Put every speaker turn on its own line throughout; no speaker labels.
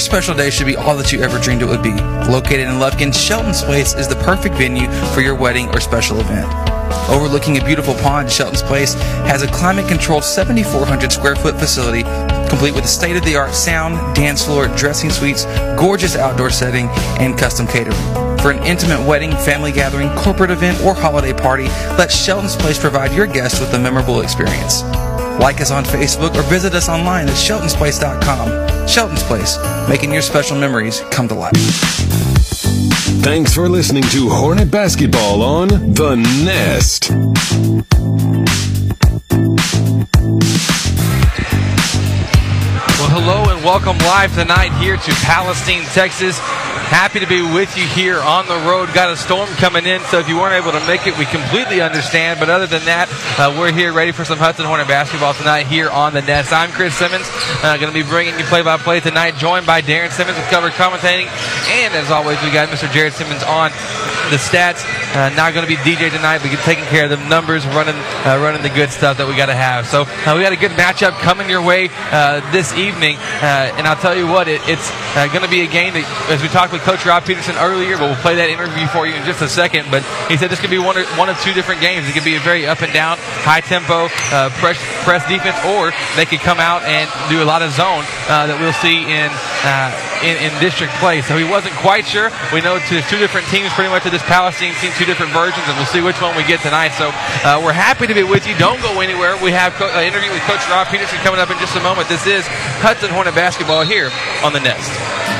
Your special day should be all that you ever dreamed it would be. Located in Lufkin, Shelton's Place is the perfect venue for your wedding or special event. Overlooking a beautiful pond, Shelton's Place has a climate controlled 7,400 square foot facility complete with a state of the art sound, dance floor, dressing suites, gorgeous outdoor setting, and custom catering. For an intimate wedding, family gathering, corporate event, or holiday party, let Shelton's Place provide your guests with a memorable experience. Like us on Facebook or visit us online at sheltonsplace.com. Shelton's Place, making your special memories come to life.
Thanks for listening to Hornet Basketball on The Nest.
Well, hello and welcome live tonight here to Palestine, Texas. Happy to be with you here on the road. Got a storm coming in, so if you weren't able to make it, we completely understand. But other than that, uh, we're here ready for some Hudson Hornet basketball tonight here on the Nest. I'm Chris Simmons, uh, going to be bringing you play-by-play tonight, joined by Darren Simmons with cover commentating, and as always, we got Mr. Jared Simmons on the stats. Uh, not going to be DJ tonight, but taking care of the numbers, running uh, running the good stuff that we got to have. So uh, we got a good matchup coming your way uh, this evening, uh, and I'll tell you what, it, it's uh, going to be a game that, as we talked with Coach Rob Peterson earlier, but we'll play that interview for you in just a second. But he said this could be one of, one of two different games. It could be a very up and down, high tempo press press defense, or they could come out and do a lot of zone that we'll see in, in in district play. So he wasn't quite sure. We know there's two different teams pretty much of this Palestine team, two different versions, and we'll see which one we get tonight. So uh, we're happy to be with you. Don't go anywhere. We have an uh, interview with Coach Rob Peterson coming up in just a moment. This is Hudson Hornet basketball here on the Nest.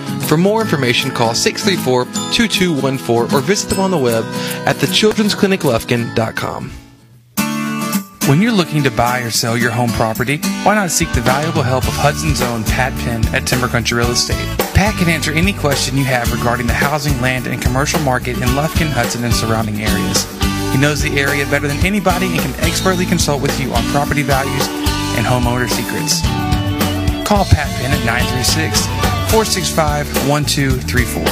For more information, call 634-2214 or visit them on the web at thechildren'scliniclufkin.com. When you're looking to buy or sell your home property, why not seek the valuable help of Hudson's own Pat Penn at Timber Country Real Estate? Pat can answer any question you have regarding the housing, land, and commercial market in Lufkin, Hudson, and surrounding areas. He knows the area better than anybody and can expertly consult with you on property values and homeowner secrets. Call Pat Penn at 936 465 1234.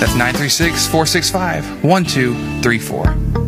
That's 936 465 1234.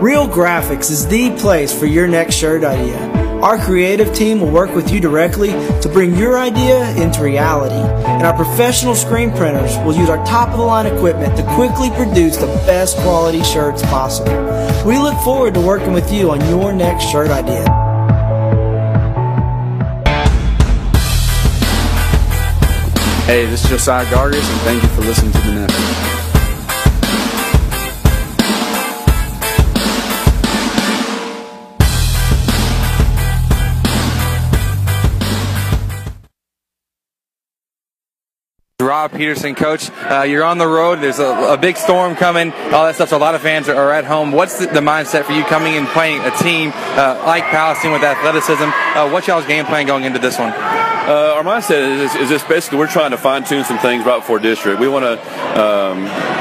Real Graphics is the place for your next shirt idea. Our creative team will work with you directly to bring your idea into reality. And our professional screen printers will use our top of the line equipment to quickly produce the best quality shirts possible. We look forward to working with you on your next shirt idea.
Hey, this is Josiah Gargis, and thank you for listening to the Nest.
Rob Peterson, coach. Uh, you're on the road. There's a, a, big storm coming. All that stuff. So a lot of fans are, are at home. What's the, the, mindset for you coming and playing a team uh, like Palestine with athleticism? Uh, what's y'all's game plan going into this one?
Uh, our mindset is, is just basically we're trying to fine tune some things right before district. We want to. Um,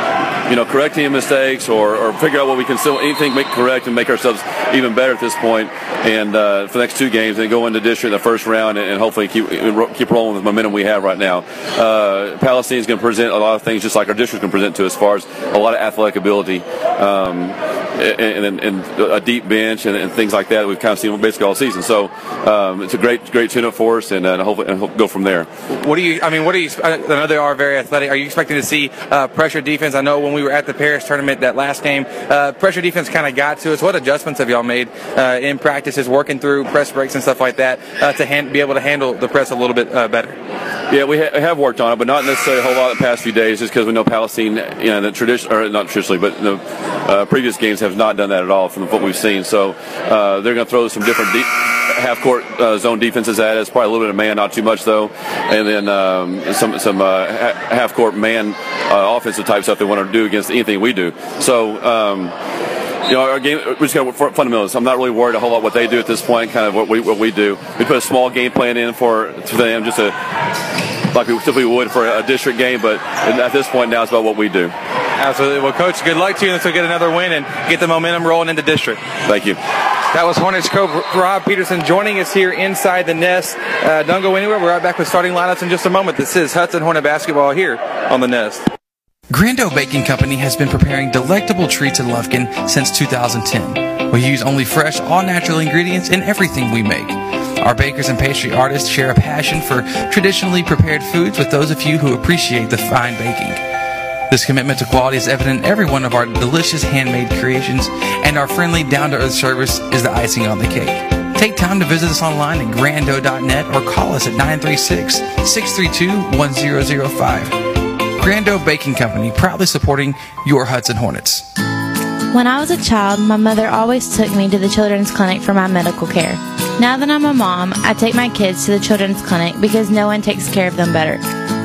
you know, correct any mistakes or, or figure out what we can still anything make correct and make ourselves even better at this point. And uh, for the next two games, and go into district in the first round and, and, hopefully keep keep rolling with the momentum we have right now. Uh, Palestine is going to present a lot of things just like our district can present to as far as a lot of athletic ability. Um, and, and, and a deep bench and, and, things like that. We've kind of seen basically all season. So um, it's a great great tune-up for us, and, uh, hopefully and go from there.
What do you? I mean, what do you? I know they are very athletic. Are you expecting to see uh, pressure defense? I know when we were at the Paris tournament that last game, uh, pressure defense kind of got to us. What adjustments have y'all made uh, in practices, working through press breaks and stuff like that, uh, to hand, be able to handle the press a little bit uh, better?
Yeah, we ha- have worked on it, but not necessarily a whole lot the past few days, just because we know Palestine, you know, the tradition or not traditionally, but the uh, previous games have not done that at all from what we've seen. So uh, they're going to throw some different half court uh, zone defenses at us, probably a little bit of man, not too much though, and then um, some some uh, ha- half court man uh, offensive type stuff they want to do against anything we do. So. Um, you know, our game, we just got fundamentals. I'm not really worried a whole lot what they do at this point, kind of what we, what we do. We put a small game plan in for, for them, just a, like we typically would for a district game, but at this point now it's about what we do.
Absolutely. Well, Coach, good luck to you. Let's get another win and get the momentum rolling into district.
Thank you.
That was Hornets coach Rob Peterson joining us here inside the nest. Uh, don't go anywhere. We're right back with starting lineups in just a moment. This is Hudson Hornet basketball here on the nest.
Grando Baking Company has been preparing delectable treats in Lufkin since 2010. We use only fresh, all natural ingredients in everything we make. Our bakers and pastry artists share a passion for traditionally prepared foods with those of you who appreciate the fine baking. This commitment to quality is evident in every one of our delicious handmade creations, and our friendly, down to earth service is the icing on the cake. Take time to visit us online at grando.net or call us at 936 632 1005. Grando Baking Company, proudly supporting your Hudson Hornets.
When I was a child, my mother always took me to the children's clinic for my medical care. Now that I'm a mom, I take my kids to the children's clinic because no one takes care of them better.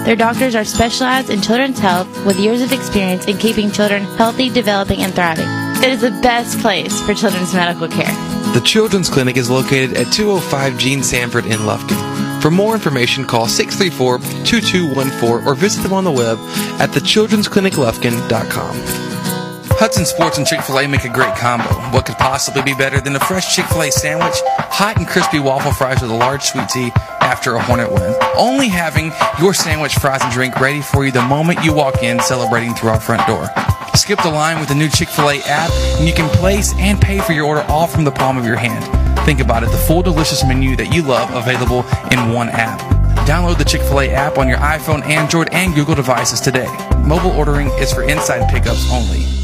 Their doctors are specialized in children's health with years of experience in keeping children healthy, developing, and thriving. It is the best place for children's medical care.
The Children's Clinic is located at 205 Gene Sanford in Lufkin. For more information, call 634 2214 or visit them on the web at thechildren'scliniclufkin.com. Hudson Sports and Chick fil A make a great combo. What could possibly be better than a fresh Chick fil A sandwich, hot and crispy waffle fries with a large sweet tea after a Hornet win? Only having your sandwich, fries, and drink ready for you the moment you walk in, celebrating through our front door. Skip the line with the new Chick fil A app, and you can place and pay for your order all from the palm of your hand. Think about it the full delicious menu that you love available in one app. Download the Chick fil A app on your iPhone, Android, and Google devices today. Mobile ordering is for inside pickups only.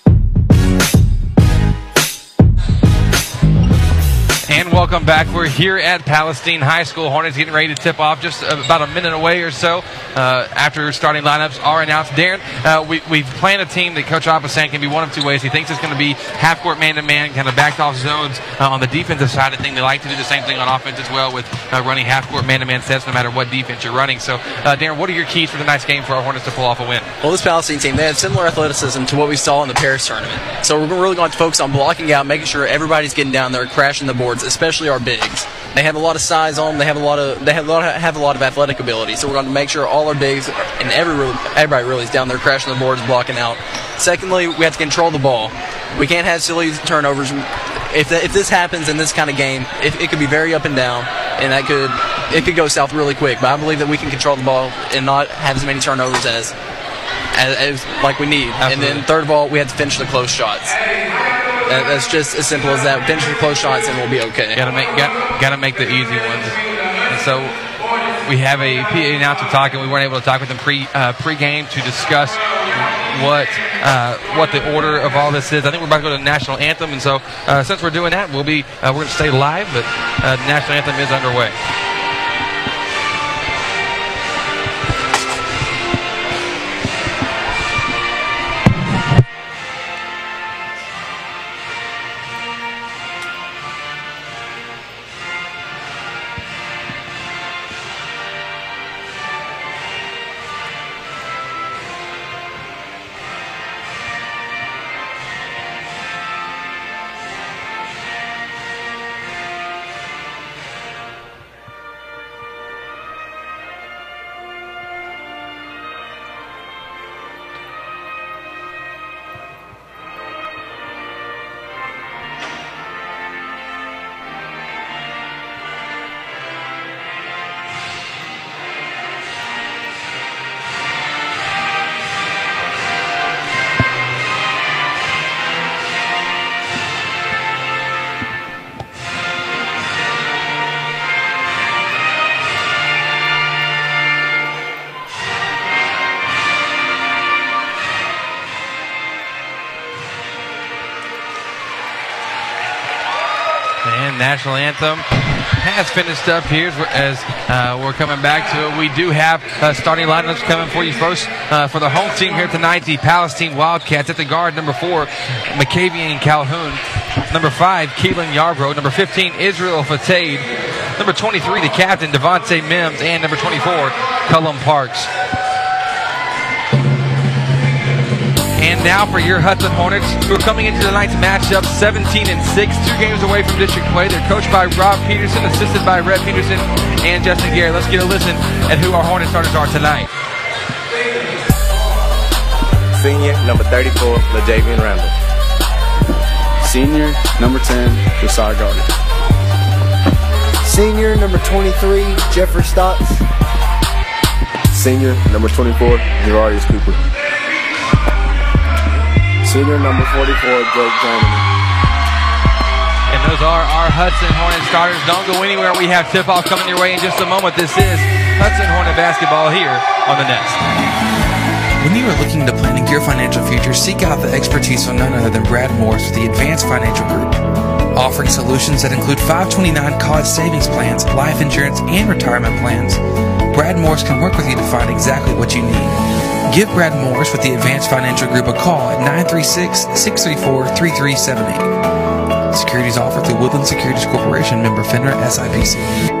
Welcome back. We're here at Palestine High School. Hornets getting ready to tip off just about a minute away or so uh, after starting lineups are announced. Darren, uh, we, we've planned a team that Coach Appa saying can be one of two ways. He thinks it's going to be half court man to man, kind of backed off zones uh, on the defensive side of thing. They like to do the same thing on offense as well with uh, running half court man to man sets no matter what defense you're running. So, uh, Darren, what are your keys for the tonight's game for our Hornets to pull off a win?
Well, this Palestine team, they have similar athleticism to what we saw in the Paris tournament. So we're really going to focus on blocking out, making sure everybody's getting down there, crashing the boards, especially our bigs. They have a lot of size on them. They have a lot of they have a lot of, have a lot of athletic ability. So we're going to make sure all our bigs and every everybody really is down there crashing the boards, blocking out. Secondly, we have to control the ball. We can't have silly turnovers. If, the, if this happens in this kind of game, it, it could be very up and down, and that could it could go south really quick. But I believe that we can control the ball and not have as many turnovers as as, as like we need. Absolutely. And then third of all, we have to finish the close shots. That's just as simple as that. Finish the close shots and we'll be okay.
Got to make got, got to make the easy ones. And so we have a PA announcer talking. We weren't able to talk with them pre uh, pre-game to discuss what uh, what the order of all this is. I think we're about to go to the national anthem, and so uh, since we're doing that, we'll be uh, we're going to stay live, but uh, the national anthem is underway. Anthem has finished up here as uh, we're coming back to it. We do have uh, starting lineups coming for you first uh, for the home team here tonight. The Palestine Wildcats at the guard, number four, McCavian Calhoun. Number five, Keelan Yarbrough. Number 15, Israel Fatade. Number 23, the captain, Devontae Mims. And number 24, Cullum Parks. And now for your Hudson Hornets, who are coming into tonight's matchup 17 and 6, two games away from district play. They're coached by Rob Peterson, assisted by Red Peterson and Justin Gary. Let's get a listen at who our Hornet starters are tonight.
Senior, number 34, LaJavian Randall.
Senior, number 10, Josiah Gargis.
Senior, number 23, Jeffrey Stotts.
Senior, number 24, Javarius Cooper.
Senior, number 44, Blake Germany.
And those are our Hudson Hornet starters. Don't go anywhere. We have tip-off coming your way in just a moment. This is Hudson Hornet basketball here on the Nest.
When you are looking to planning your financial future, seek out the expertise of none other than Brad Morris with the Advanced Financial Group. Offering solutions that include 529 college savings plans, life insurance, and retirement plans, Brad Morris can work with you to find exactly what you need. Give Brad Morris with the Advanced Financial Group a call at 936 634 3378. Securities offered through Woodland Securities Corporation, member FINRA SIPC.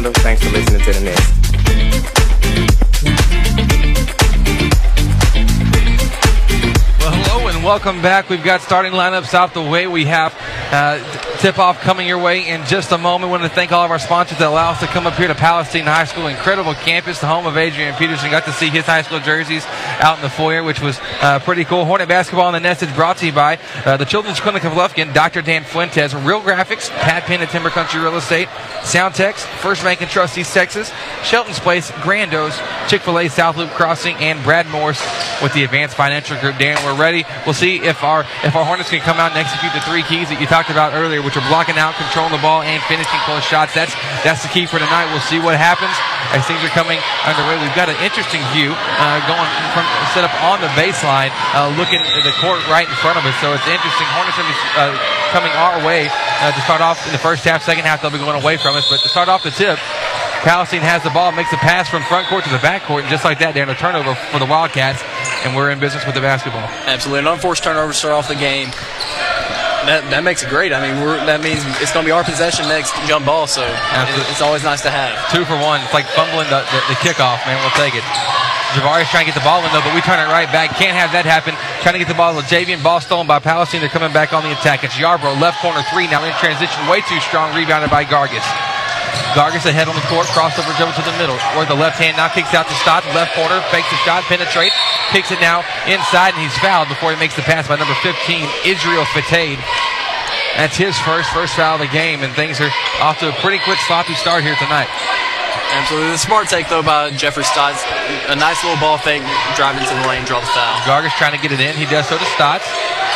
Randall. Thanks for listening to the Nest.
Well, hello and welcome back. We've got starting lineups out the way. We have uh, tip-off coming your way in just a moment. We want to thank all of our sponsors that allow us to come up here to Palestine High School. Incredible campus, the home of Adrian Peterson. Got to see his high school jerseys out in the foyer, which was uh, pretty cool. Hornet Basketball on the Nest is brought to you by uh, the Children's Clinic of Lufkin, Dr. Dan Fuentes, Real Graphics, Pat Penn and Timber Country Real Estate, Sound Text, First Bank and Trust East Texas, Shelton's Place, Grandos, Chick-fil-A South Loop Crossing, and Brad Morris with the Advanced Financial Group. Dan, we're ready. We'll see if our if our Hornets can come out and execute the three keys that you talked about earlier, which are blocking out, controlling the ball, and finishing close shots. That's that's the key for tonight. We'll see what happens as things are coming underway. We've got an interesting view uh, going from set up on the baseline, uh, looking at the court right in front of us. So it's interesting. Hornets are uh, coming our way uh, to start off in the first half. Second half, they'll be going away from us. But to start off the tip, Palestine has the ball, makes a pass from front court to the back court, and just like that, they're in a turnover for the Wildcats, and we're in business with the basketball.
Absolutely. An unforced turnover to start off the game. That, that makes it great. I mean, we're, that means it's going to be our possession next jump ball, so
Absolutely.
it's always nice to have.
Two for one. It's like fumbling the, the, the kickoff, man. We'll take it. Javaris trying to get the ball in, though, but we turn it right back. Can't have that happen. Trying to get the ball to Javian. Ball stolen by Palestine. They're coming back on the attack. It's Yarbrough, left corner three. Now in transition. Way too strong. Rebounded by Gargis. Gargis ahead on the court. Crossover dribble to the middle. Or the left hand now kicks out to Stott. Left corner. Fakes the shot. Penetrate. Kicks it now inside, and he's fouled before he makes the pass by number 15, Israel Fatade. That's his first first foul of the game, and things are off to a pretty quick sloppy start here tonight.
Absolutely. The smart take, though, by Jeffrey Stotts. A nice little ball fake, drive into the lane, draw the foul.
Gargis trying to get it in. He does so to Stotts.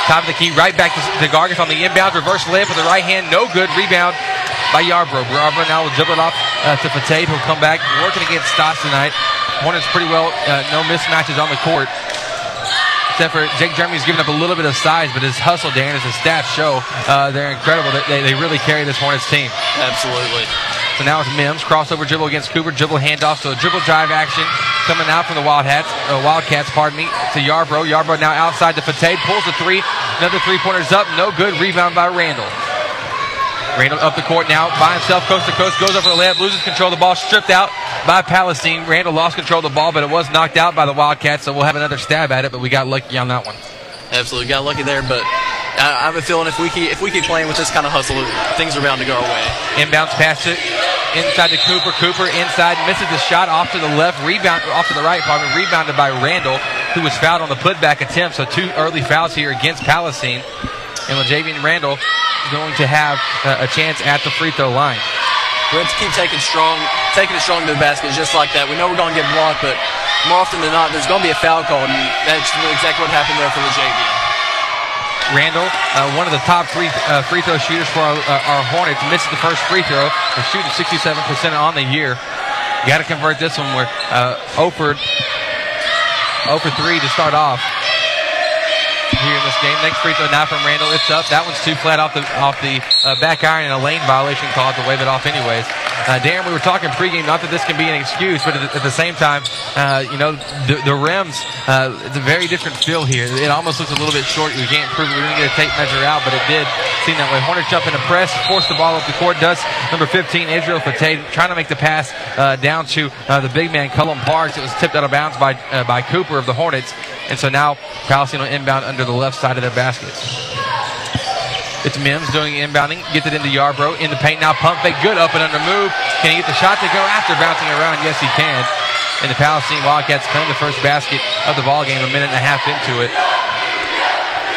Top of the key, right back to, to Gargis on the inbound. Reverse layup with the right hand. No good. Rebound by Yarbrough. Yarbrough now will dribble it off uh, to Fatade, who'll come back working against Stotts tonight. Hornets pretty well, uh, no mismatches on the court. Except for Blake Germany's giving up a little bit of size, but his hustle, Dan, as his stats show, uh, they're incredible. They, they really carry this Hornets team.
Absolutely.
So now it's Mims, crossover dribble against Cooper, dribble handoff, so a dribble drive action coming out from the Wildcats, uh, Wildcats, pardon me, to Yarbrough. Yarbrough now outside to Fatade, pulls the three, another three-pointers up, no good, rebound by Randall. Randall up the court now. By himself, coast to coast, goes over the layup, loses control of the ball, stripped out by Palestine. Randall lost control of the ball, but it was knocked out by the Wildcats, so we'll have another stab at it, but we got lucky on that one.
Absolutely. Got lucky there, but I, I have a feeling if we keep if we keep playing with this kind of hustle, things are bound to go our way.
Inbounds pass it inside to Cooper. Cooper inside misses the shot off to the left, rebound off to the right, pardon, rebounded by Randall, who was fouled on the putback attempt. So two early fouls here against Palestine. And LaJavian Randall going to have a chance at the free throw line.
We have to keep taking strong, taking it strong to the basket just like that. We know we're going to get blocked, but more often than not, there's going to be a foul called, and that's exactly what happened there for LaJavian.
Randall, uh, one of the top three uh, free throw shooters for our, uh, our Hornets, missed the first free throw. They're shooting 67% on the year. You got to convert this one. Where uh, 0 for 0 for 3 to start off here this game. Next free throw now from Randall. It's up. That one's too flat off the off the uh, back iron and a lane violation called to wave it off anyways. Uh, Darren, we were talking pregame. Not that this can be an excuse, but at, at the same time, uh, you know, the, the rims. Uh, it's a very different feel here. It almost looks a little bit short. We can't prove it. We didn't get a tape measure out, but it did seem that way. Hornets jump into press, force the ball up the court. Does number 15 Israel Fateh trying to make the pass uh, down to uh, the big man Cullum Parks. It was tipped out of bounds by by Cooper of the Hornets, and so now Palestine inbound under the left side of their basket. It's Mims doing the inbounding, gets it into Yarbrough in the paint now. Pump fake, good up and under move. Can he get the shot to go after bouncing around? Yes, he can. And the Palestine Wildcats claim the first basket of the ball game a minute and a half into it.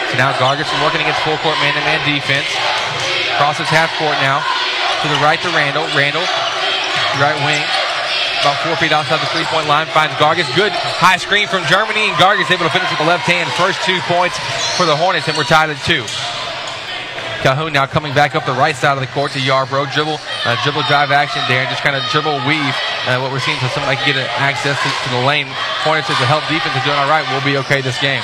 So now Gargison working against full court man-to-man defense. Crosses half court now. To the right to Randall. Randall, right wing. About four feet outside the three-point line. Finds Gargis. Good high screen from Germany. And Gargis able to finish with the left hand. First two points for the Hornets, and we're tied at two. Calhoun now coming back up the right side of the court to Yarbrough. Dribble, uh, dribble drive action there. And just kind of dribble weave. Uh, what we're seeing so somebody can get access to, to, the lane. Hornets as the help defense is doing all right. We'll be okay this game.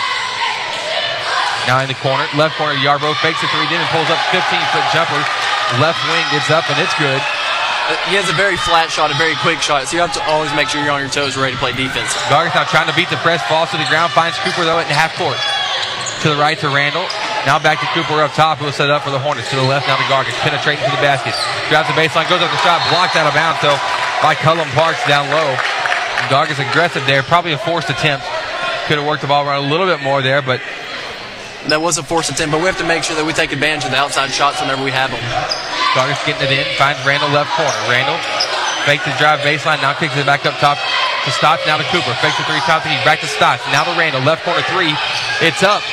Now in the corner, left corner, Yarbrough fakes a three, then pulls up 15 foot jumper. Left wing gets up and it's good.
Uh, he has a very flat shot, a very quick shot, so you have to always make sure you're on your toes, ready to play defense.
Gargis now trying to beat the press, falls to the ground, finds Cooper though at half court. To the right to Randall. Now back to Cooper up top, who will set up for the Hornets. To the left now to Gargis, penetrating to the basket. Grabs the baseline, goes up the shot, blocked out of bounds though by Cullum Parks down low. Gargis aggressive there, probably a forced attempt. Could have worked the ball around a little bit more there, but
that was a forced attempt, but we have to make sure that we take advantage of the outside shots whenever we have them.
Gargis getting it in, finds Randall left corner. Randall fakes the drive baseline, now kicks it back up top to Stotts, now to Cooper. Fakes the three top three, back to Stotts, now to Randall, left corner three. It's up.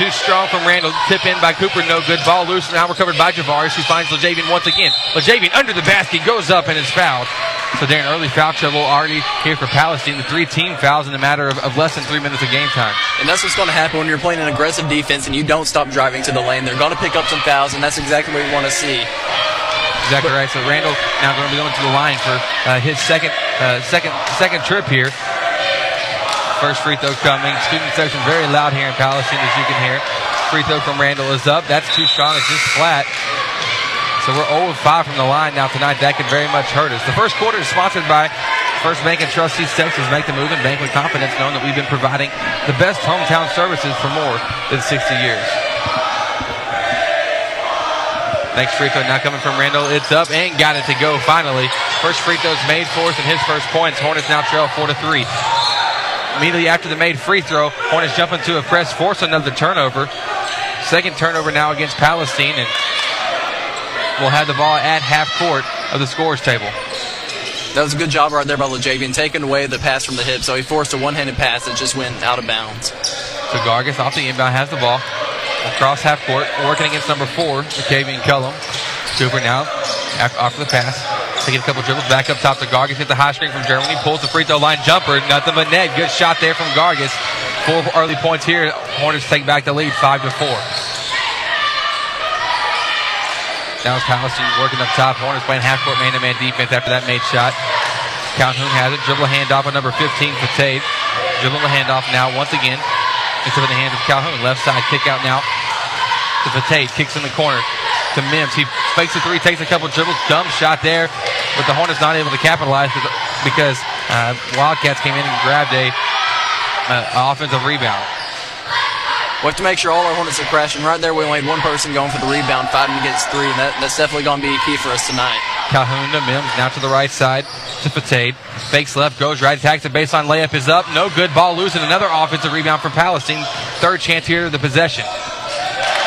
Too strong from Randall. Tip in by Cooper, no good. Ball loose, now recovered by Javaris, who finds LaJavian once again. LaJavian under the basket, goes up and is fouled. So Darren, early foul trouble already here for Palestine. The three team fouls in a matter of, of less than three minutes of game time.
And that's what's going to happen when you're playing an aggressive defense and you don't stop driving to the lane. They're going to pick up some fouls, and that's exactly what we want to see.
Exactly right. So Randall now going to be going to the line for uh, his second, uh, second, second trip here. First free throw coming. Student section very loud here in Palestine, as you can hear. Free throw from Randall is up. That's too strong. It's just flat. So we're 0 5 from the line now tonight. That could very much hurt us. The first quarter is sponsored by First Bank and Trust East Texas. Make the move and bank with confidence, knowing that we've been providing the best hometown services for more than 60 years. Next free throw now coming from Randall. It's up and got it to go finally. First free throw's made for us and his first points. Hornets now trail 4 to 3. Immediately after the made free throw, Hornets jump into a press, force another turnover. Second turnover now against Palestine, and we'll have the ball at half court of the scores table.
That was a good job right there by LaJavian, taking away the pass from the hip, so he forced a one-handed pass that just went out of bounds.
So Gargis off the inbound has the ball. Across half court, working against number four, Kavian Cullum. Cooper now after the pass. Taking a couple dribbles back up top to Gargis. Hit the high screen from Germany. Pulls the free throw line jumper. Nothing but net. Good shot there from Gargis. Four early points here. Hornets take back the lead, five to four. Now it's Palestine working up top. Hornets playing half court man to man defense after that made shot. Calhoun has it. Dribble handoff on number 15 for Tate. Dribble the handoff now once again. It's in the hands of Calhoun. Left side kick out now to Fateh. Kicks in the corner to Mims. He fakes a three, takes a couple dribbles. Dumb shot there, but the Hornets not able to capitalize because uh, Wildcats came in and grabbed a uh, offensive rebound.
We have to make sure all our Hornets are crashing. Right there, we only had one person going for the rebound, fighting against three, and that, that's definitely going to be key for us tonight.
Calhoun to Mims, now to the right side to Fateh. Fakes left, goes right, attacks the baseline, layup is up. No good, ball losing. Another offensive rebound from Palestine. Third chance here the possession.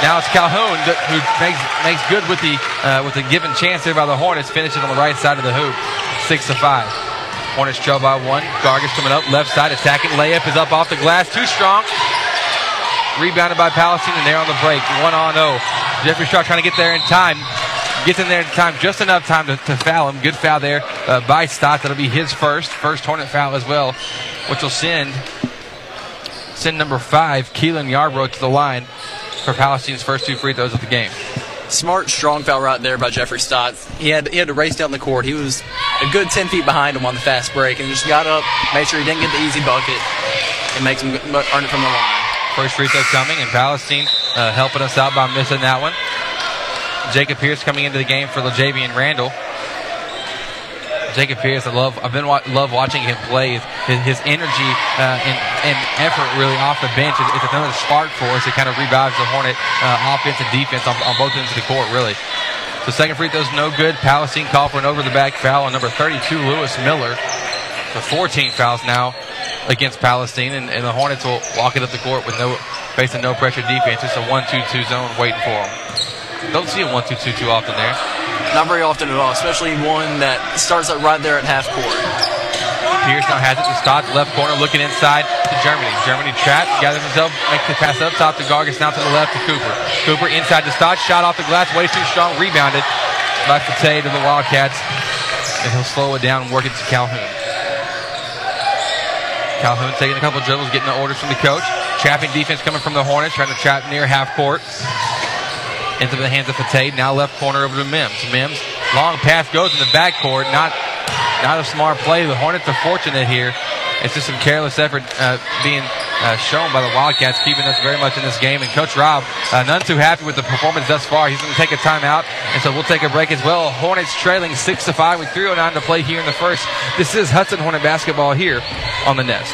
Now it's Calhoun who makes makes good with the uh, with the given chance there by the Hornets, finishing on the right side of the hoop, six to five. Hornets trail by one. Gargis coming up, left side attacking. Layup is up off the glass, too strong. Rebounded by Palestine, and they're on the break. One on zero. Jeffrey Stott trying to get there in time. Gets in there in time, just enough time to, to foul him. Good foul there uh, by Stott. That'll be his first, first Hornet foul as well, which will send send number five, Keelan Yarbrough, to the line for Palestine's first two free throws of the game.
Smart, strong foul right there by Jeffrey Stott. He had he had to race down the court. He was a good 10 feet behind him on the fast break and just got up, made sure he didn't get the easy bucket, and makes him earn it from the line.
First free throw coming, and Palestine uh, helping us out by missing that one. Jacob Pierce coming into the game for LaJavian Randall. Jacob Pierce, I love. I've been wa- love watching him play. His, his energy uh, and, and effort really off the bench is, is another spark for us. It kind of revives the Hornet uh, offense and defense on, on both ends of the court, really. The second free throw is no good. Palestine called for an over the back foul on number 32, Lewis Miller. The 14 fouls now against Palestine, and, and the Hornets will walk it up the court with no facing no pressure defense. It's a 1-2-2 zone waiting for them. Don't see a 1-2-2 too often there.
Not very often at all, especially one that starts up right there at half court.
Pierce now has it to Stott, left corner, looking inside to Germany. Germany trapped, gathers himself, makes the pass up top to Gargis, now to the left to Cooper. Cooper inside to Stott, shot off the glass, way too strong, rebounded by Fateh to the Wildcats, and he'll slow it down and work it to Calhoun. Calhoun taking a couple of dribbles, getting the orders from the coach. Trapping defense coming from the Hornets, trying to trap near half court. Into the hands of Fateh, now left corner over to Mims. Mims, long pass goes in the backcourt, not not a smart play. The Hornets are fortunate here. It's just some careless effort uh, being uh, shown by the Wildcats, keeping us very much in this game. And Coach Rob, uh, none too happy with the performance thus far. He's going to take a timeout, and so we'll take a break as well. Hornets trailing six to five with 3:09 to play here in the first. This is Hudson Hornet basketball here on the Nest.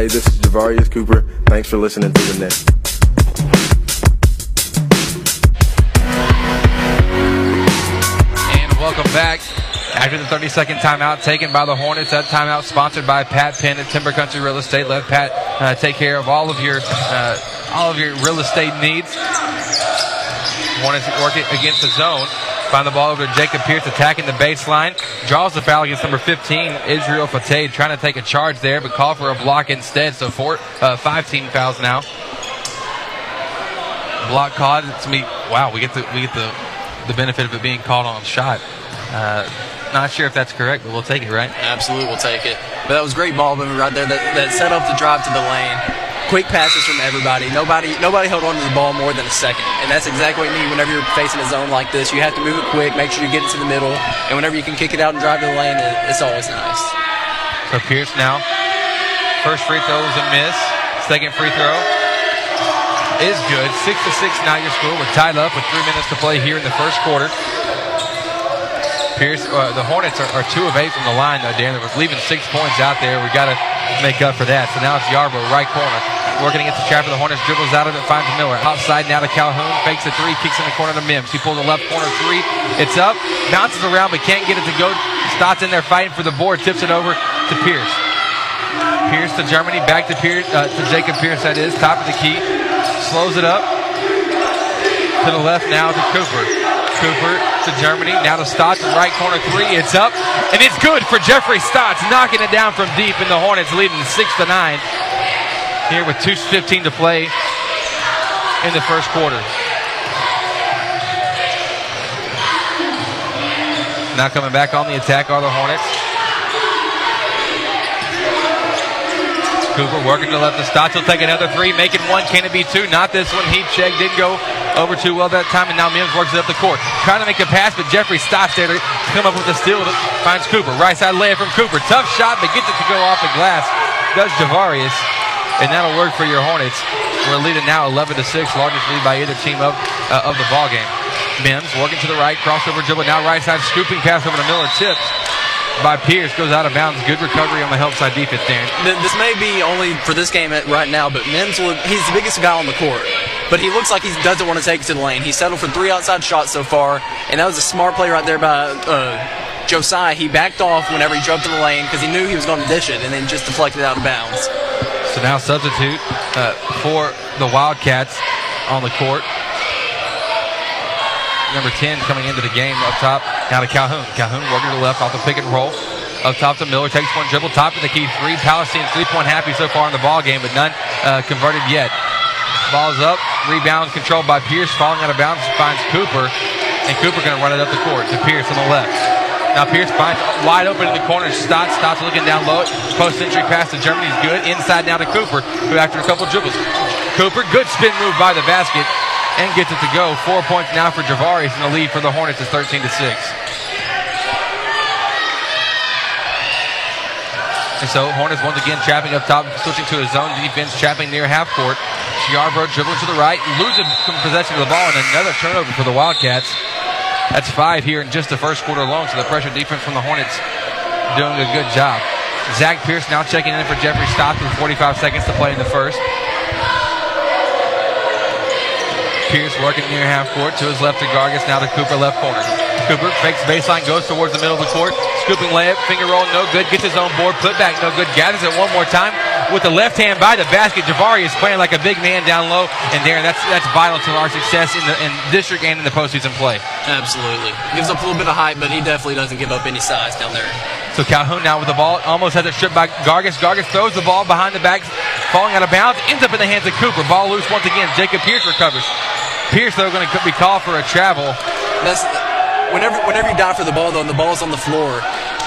Hey, this is Javarius Cooper. Thanks for listening to the Nest.
And welcome back. After the 30 second timeout taken by the Hornets, that timeout sponsored by Pat Penn at Timber Country Real Estate. Let Pat uh, take care of all of your uh, all of your real estate needs. Hornets working against the zone. Find the ball over to Jacob Pierce attacking the baseline. Draws the foul against number 15, Israel Fateh, trying to take a charge there, but call for a block instead. So four, uh, five team fouls now. Block caught. It's me. Wow, we get the we get the the benefit of it being called on shot. Uh, not sure if that's correct, but we'll take it, right?
Absolutely, we'll take it. But that was great ball movement right there. That, that set up the drive to the lane. Quick passes from everybody. Nobody nobody held on to the ball more than a second. And that's exactly what you need whenever you're facing a zone like this. You have to move it quick, make sure you get it to the middle, and whenever you can kick it out and drive to the lane, it, it's always nice.
So Pierce now. First free throw is a miss. Second free throw is good. Six to six now your score. We're tied up with three minutes to play here in the first quarter. Pierce, uh, the Hornets are, are, two of eight from the line, though, Dan. We're leaving six points out there. We've got to make up for that. So now it's Yarbrough, right corner. Working against the trap of the Hornets, dribbles out of it, finds Miller. Outside now to Calhoun, fakes a three, kicks in the corner to Mims. He pulls the left corner three. It's up, bounces around, but can't get it to go. Stott's in there fighting for the board, tips it over to Pierce. Pierce to Germany, back to Pierce, uh, to Jacob Pierce, that is, top of the key. Slows it up. To the left now to Cooper. Cooper to Germany. Now to Stotts, right corner three. It's up, and it's good for Jeffrey Stotts, knocking it down from deep, and the Hornets leading six to nine. Here with 2:15 to play in the first quarter. Now coming back on the attack are the Hornets. Cooper working to left of Stotts. He'll take another three, making one. Can it be two? Not this one. Heat check didn't go over too well that time, and now Mims works it up the court. Trying to make a pass, but Jeffrey Stotts there to come up with the steal. Finds Cooper. Right side layup from Cooper. Tough shot, but gets it to go off the glass. Does Javarius. and that'll work for your Hornets. We're leading now 11 to 6, largest lead by either team of, uh, of the ball game. Mims working to the right, crossover dribble, now right side, scooping pass over to Miller, tips by Pierce, goes out of bounds. Good recovery on the help side defense there.
This may be only for this game right now, but Mims, he's the biggest guy on the court. But he looks like he doesn't want to take it to the lane. He settled for three outside shots so far, and that was a smart play right there by uh, Josiah. He backed off whenever he drove to the lane because he knew he was going to dish it, and then just deflected out of bounds.
So now substitute uh, for the Wildcats on the court number 10 coming into the game up top. Now to Calhoun. Calhoun working to the left off the pick and roll. Up top to Miller, takes one dribble, top of the key three. Palestine three point happy so far in the ball game, but none uh, converted yet. Ball's up, rebound controlled by Pierce, falling out of bounds, finds Cooper, and Cooper going to run it up the court to Pierce on the left. Now Pierce finds wide open in the corner. Stotts, stops looking down low. Post entry pass to Germany's good. Inside now to Cooper, who after a couple dribbles. Cooper, good spin move by the basket and gets it to go. Four points now for Javaris, and the lead for the Hornets is 13 to 6. And so Hornets once again trapping up top, switching to a zone defense, trapping near half court. Yarbrough dribbling to the right, losing possession of the ball, and another turnover for the Wildcats. That's five here in just the first quarter alone, so the pressure defense from the Hornets doing a good job. Zach Pierce now checking in for Jeffrey Stockton with 45 seconds to play in the first. Pierce working near half court to his left to Gargis, now to Cooper left corner. Cooper fakes baseline, goes towards the middle of the court, scooping layup, finger roll, no good, gets his own board, put back, no good, gathers it one more time with the left hand by the basket. Javari is playing like a big man down low, and Darren, that's that's vital to our success in the in district and in the postseason play.
Absolutely, gives up a little bit of height, but he definitely doesn't give up any size down there.
So Calhoun now with the ball, almost has it stripped by Gargis. Gargis throws the ball behind the back, falling out of bounds, ends up in the hands of Cooper. Ball loose once again. Jacob Pierce recovers. Pierce, though, going to be called for a travel.
That's whenever whenever you dive for the ball, though, and the ball's on the floor,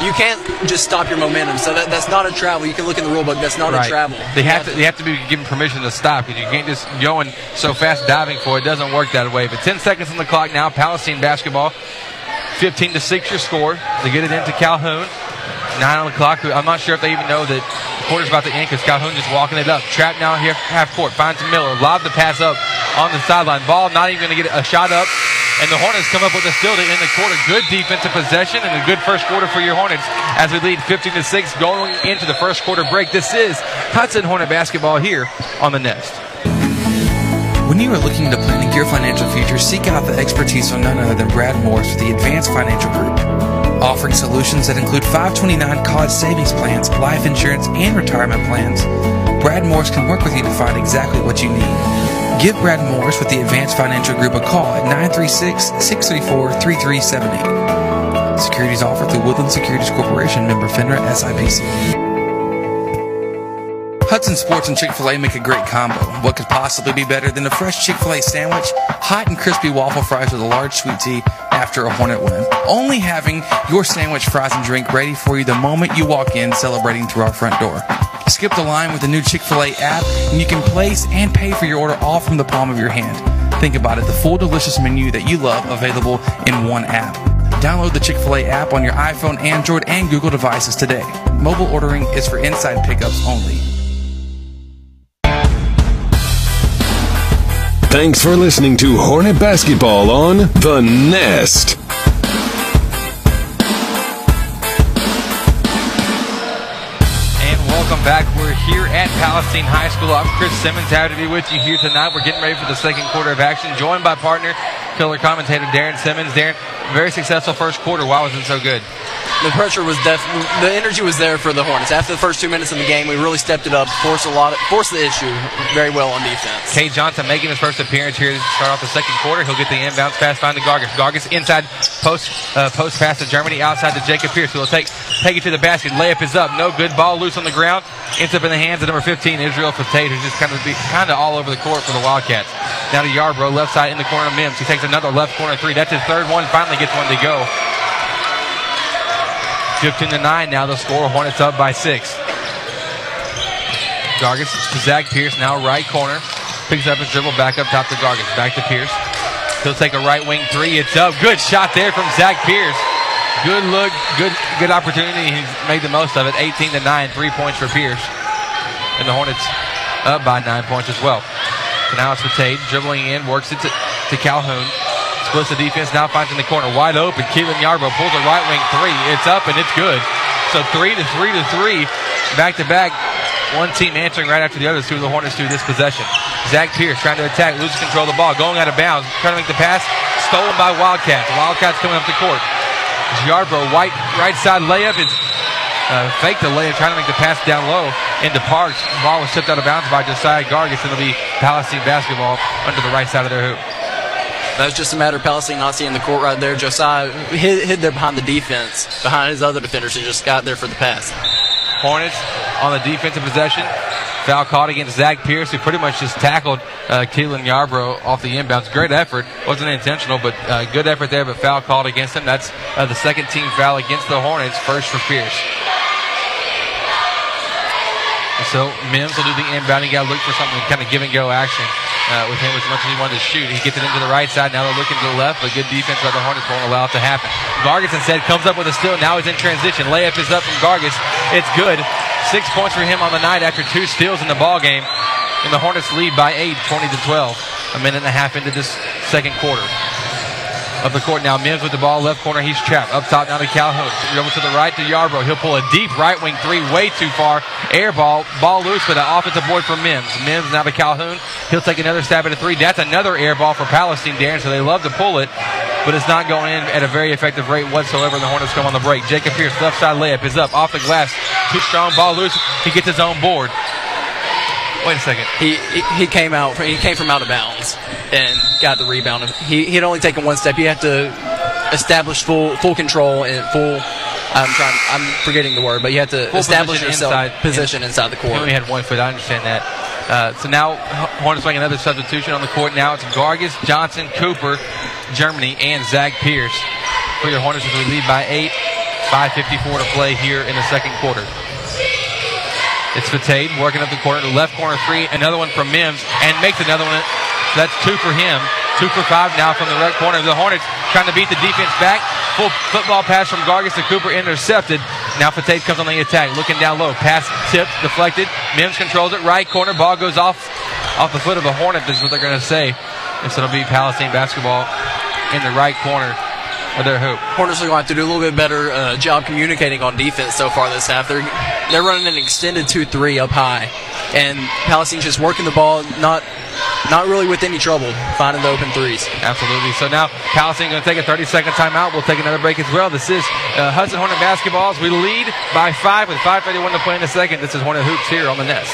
you can't just stop your momentum. So that, that's not a travel. You can look in the rule book. That's not
right.
a travel.
They have, to, they have to be given permission to stop because you can't just going so fast diving for it. it. Doesn't work that way. But 10 seconds on the clock now. Palestine basketball. 15 to 6 your score. They get it into Calhoun. Nine on the clock. I'm not sure if they even know that the quarter's about to end because Calhoun just walking it up. Trap now here, half court. Finds Miller. Lob the pass up on the sideline. Ball not even going to get a shot up. And the Hornets come up with a steal to end the quarter. Good defensive possession and a good first quarter for your Hornets as we lead 15 to 6 going into the first quarter break. This is Hudson Hornet basketball here on the Nest.
When you are looking to planning your financial future, seek out the expertise of none other than Brad Morris with the Advanced Financial Group. Offering solutions that include 529 college savings plans, life insurance, and retirement plans, Brad Morris can work with you to find exactly what you need. Give Brad Morris with the Advanced Financial Group a call at 936 634 3378. Securities offered through Woodland Securities Corporation, member FINRA SIPC. Hudson Sports and Chick fil A make a great combo. What could possibly be better than a fresh Chick fil A sandwich, hot and crispy waffle fries with a large sweet tea after a Hornet win? Only having your sandwich, fries, and drink ready for you the moment you walk in, celebrating through our front door. Skip the line with the new Chick fil A app, and you can place and pay for your order all from the palm of your hand. Think about it the full delicious menu that you love available in one app. Download the Chick fil A app on your iPhone, Android, and Google devices today. Mobile ordering is for inside pickups only.
Thanks for listening to Hornet Basketball on The Nest.
And welcome back. We're here at Palestine High School. I'm Chris Simmons. Happy to be with you here tonight. We're getting ready for the second quarter of action, joined by partner, killer commentator Darren Simmons. Darren, very successful first quarter. Why was it so good?
The pressure was definitely, the energy was there for the Hornets. After the first two minutes of the game, we really stepped it up, forced a lot, of, forced the issue very well on defense.
Kay Johnson making his first appearance here to start off the second quarter. He'll get the inbounds pass, find the Gargis. Gargis inside post uh, post pass to Germany, outside to Jacob Pierce. He'll take take it to the basket. Layup is up, no good. Ball loose on the ground. Ends up in the hands of number 15, Israel Fatate, who's just kind of be kind of all over the court for the Wildcats. Now to Yarbrough, left side in the corner Mims. He takes another left corner three. That's his third one. Finally gets one to go. 15 to 9 now. The score Hornets up by six. Gargis to Zach Pierce, now right corner. Picks up his dribble, back up top to Gargis. Back to Pierce. He'll take a right wing three. It's up. Good shot there from Zach Pierce. Good look, good good opportunity. He's made the most of it. 18 to 9, three points for Pierce. And the Hornets up by nine points as well. So now it's Fatade dribbling in, works it to, to Calhoun. Splits the defense, now finds in the corner wide open. Keelan Yarbrough pulls a right wing three. It's up and it's good. So three to three to three, back to back. One team answering right after the other through the Hornets through this possession. Zach Pierce trying to attack, loses control of the ball, going out of bounds, trying to make the pass, stolen by Wildcats. Wildcats coming up the court. Yarbrough, white right side layup. It's uh, fake the layup, trying to make the pass down low into Parks. Ball was tipped out of bounds by Josiah Gargis, and it'll be Palestine basketball under the right side of their hoop.
That was just a matter of Palestine not seeing the court right there. Josiah hid, hid there behind the defense, behind his other defenders, and just got there for the pass.
Hornets on the defensive possession. Foul caught against Zach Pierce, who pretty much just tackled uh, Keelan Yarbrough off the inbounds. Great effort. Wasn't intentional, but uh, good effort there, but foul called against him. That's uh, the second team foul against the Hornets, first for Pierce. So Mims will do the inbound. He got to look for something kind of give and go action uh, with him as much as he wanted to shoot. He gets it into the right side. Now they're looking to the left, but good defense by the Hornets won't allow it to happen. Gargis instead comes up with a steal. Now he's in transition. Layup is up from Gargis. It's good. Six points for him on the night after two steals in the ball game. And the Hornets lead by eight, 20 to 12. A minute and a half into this second quarter of the court now. Mims with the ball, left corner. He's trapped. Up top now to Calhoun. Over to the right to Yarbrough. He'll pull a deep right wing three, way too far. Air ball, ball loose, but an offensive board for Mims. Mims now to Calhoun. He'll take another stab at a three. That's another air ball for Palestine, Darren. So they love to pull it, but it's not going in at a very effective rate whatsoever. And The Hornets come on the break. Jacob Pierce, left side layup is up off the glass. Too strong, ball loose. He gets his own board. Wait a second.
He, he he came out. He came from out of bounds and got the rebound. He he had only taken one step. You have to establish full full control and full. I'm trying. I'm forgetting the word, but you have to
Full
establish
position
yourself
inside-
position inside the court.
He only had one foot. I understand that. Uh, so now Hornets making another substitution on the court. Now it's Gargis, Johnson, Cooper, Germany, and Zach Pierce for your Hornets as we lead by eight. 5.54 to play here in the second quarter. It's Fatade working up the corner, left corner three, another one from Mims, and makes another one. That's two for him. Two for five now from the right corner. The Hornets trying to beat the defense back. Full football pass from Gargis to Cooper, intercepted. Now Fatade comes on the attack, looking down low. Pass tipped, deflected. Mims controls it. Right corner, ball goes off off the foot of the Hornet, this is what they're going to say. And so it'll be Palestine basketball in the right corner their hoop.
Hornets are going to have to do a little bit better uh, job communicating on defense so far this half. They're they're running an extended two three up high, and Palestine's just working the ball, not not really with any trouble finding the open threes.
Absolutely. So now Palestine going to take a 30 second timeout. We'll take another break as well. This is uh, Hudson Hornet basketballs. We lead by five with 5:31 to play in the second. This is Hornet hoops here on the Nest.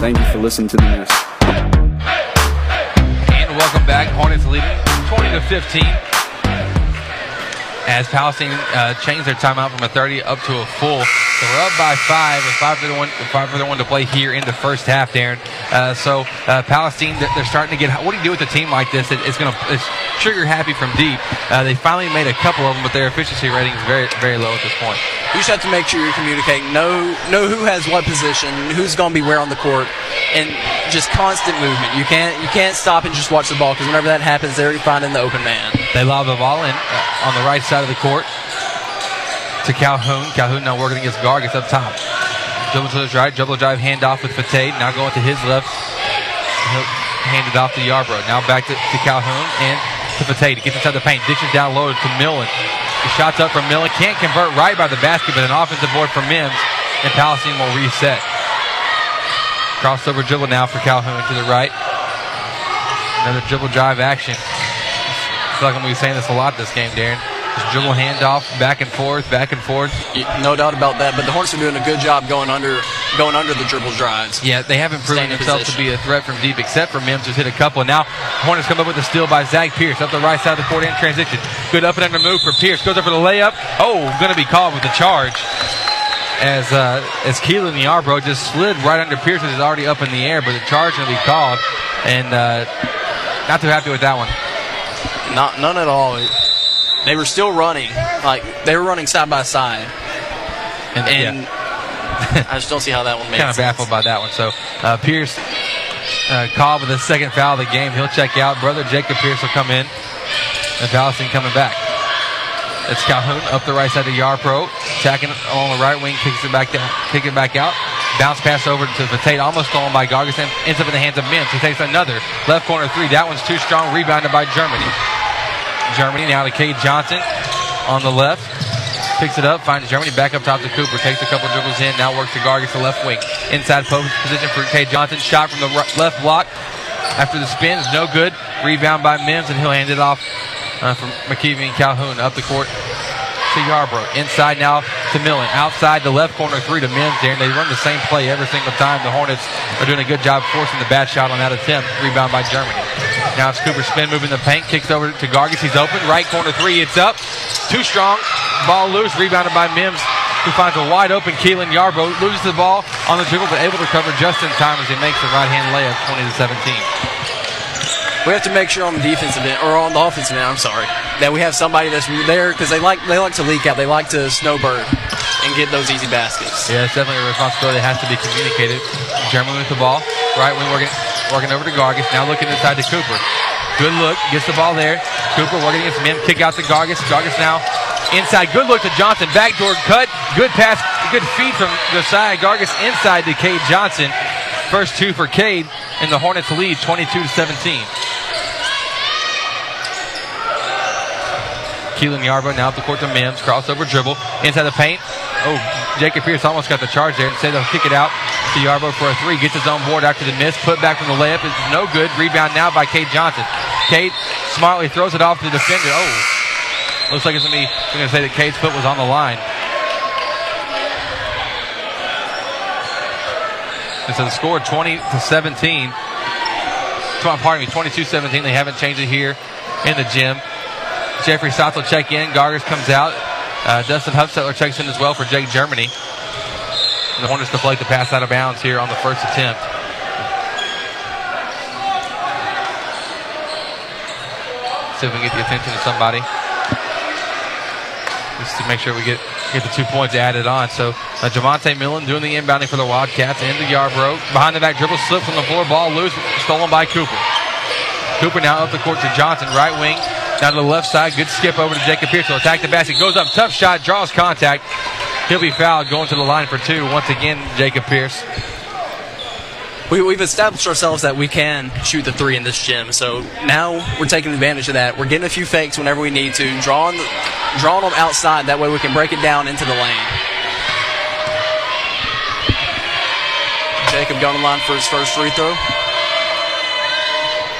Thank you for listening to the Nest.
And welcome back. Hornets leading 20 to 15. As Palestine uh, changed their timeout from a 30 up to a full. So we're up by five with five for the one, five for the one to play here in the first half, Darren. Uh, so uh, Palestine, they're starting to get. What do you do with a team like this? It, it's going to it's trigger happy from deep. Uh, they finally made a couple of them, but their efficiency rating is very very low at this point.
You just have to make sure you're communicating. Know know who has what position, who's going to be where on the court, and just constant movement. You can't you can't stop and just watch the ball because whenever that happens, they're finding the open man.
They lob the ball in uh, on the right side of the court to Calhoun. Calhoun now working against Gargis up top. Dribble to the right, dribble drive, handoff with Fatade. Now going to his left. He'll hand it off to Yarbrough. Now back to, to Calhoun and to Fatade. He gets inside the paint, dishes down low to Millen. The shot's up from Millen. Can't convert right by the basket, but an offensive board for Mims. And Palestine will reset. Crossover dribble now for Calhoun to the right. Another dribble drive action. I feel like I'm going to be saying this a lot this game, Darren. Just dribble handoff, back and forth, back and forth.
No doubt about that. But the Hornets are doing a good job going under going under the dribble drives.
Yeah, they haven't proven
Staying
themselves to be a threat from deep, except for Mims, who's hit a couple. Now Hornets come up with a steal by Zach Pierce up the right side of the court in transition. Good up and under move for Pierce. Goes up for the layup. Oh, going to be called with the charge. As uh, as Keelan Yarbrough just slid right under Pierce, who's already up in the air, but the charge going to be called. And uh, not too happy with that one.
Not none at all. They were still running, like they were running side by side,
And,
and I just don't see how that one made
kind of
sense.
baffled by that one. So uh, Pierce uh, called with the second foul of the game. He'll check out. Brother Jacob Pierce will come in. And Palestine coming back. It's Calhoun up the right side of Yarbrough, attacking along the right wing, kicks it back down, kick it back out. Bounce pass over to Fatade, almost stolen by Gargis, and ends up in the hands of Mims. He takes another left corner three. That one's too strong, rebounded by Germany. Germany now to Cade Johnson on the left. Picks it up, finds Germany back up top to Cooper. Takes a couple dribbles in, now works to Gargis the left wing. Inside post position for Cade Johnson. Shot from the left block after the spin is no good. Rebound by Mims, and he'll hand it off uh, from McKeevy and Calhoun up the court to Yarbrough. Inside now to Millen. Outside the left corner three to Mims there, and they run the same play every single time. The Hornets are doing a good job forcing the bad shot on that attempt. Rebound by Germany. Now it's Cooper spin moving the paint, kicks over to Gargis. He's open. Right corner three, it's up. Too strong. Ball loose, rebounded by Mims. Who finds a wide open Keelan Yarbrough. loses the ball on the dribble, but able to cover just in time as he makes the right hand layup 20 to 17.
We have to make sure on the defensive end, or on the offensive end, I'm sorry, that we have somebody that's there because they like they like to leak out, they like to snowbird and get those easy baskets.
Yeah, it's definitely a responsibility that has to be communicated. German with the ball. Right wing working, working over to Gargis. Now looking inside to Cooper. Good look. Gets the ball there. Cooper working against Mim. Kick out to Gargis. Gargis now inside. Good look to Johnson. Backdoor cut. Good pass. Good feed from Josiah Gargis inside to Cade Johnson. First two for Cade, and the Hornets lead 22 to 17. Keelan Yarbrough now up the court to Mims. Crossover dribble. Inside the paint. Oh, Jacob Pierce almost got the charge there. Instead, they'll kick it out Yarbrough for a three. Gets his own board after the miss. Put back from the layup is no good. Rebound now by Cade Johnson. Cade smartly throws it off to the defender. Oh, looks like it's going to be, going to say that Cade's foot was on the line. And so the score 20 to 17. Tw- Pardon me, 22 17. They haven't changed it here in the gym. Jeffrey Stotts will check in. Gargis comes out. Uh, Dustin Hufstetler checks in as well for Jake Germany. The Hornets deflect the pass out of bounds here on the first attempt. See if we can get the attention of somebody. Just to make sure we get get the two points added on. So uh, Javante Millen doing the inbounding for the Wildcats into Yarbrough. Behind the back dribble, slip from the floor, ball loose, stolen by Cooper. Cooper now up the court to Johnson, right wing, down to the left side. Good skip over to Jacob Pierce. He'll attack the basket, goes up, tough shot, draws contact. He'll be fouled going to the line for two. Once again, Jacob Pierce.
We, we've established ourselves that we can shoot the three in this gym, so now we're taking advantage of that. We're getting a few fakes whenever we need to, drawing drawing them outside. That way we can break it down into the lane. Jacob going to line for his first free throw.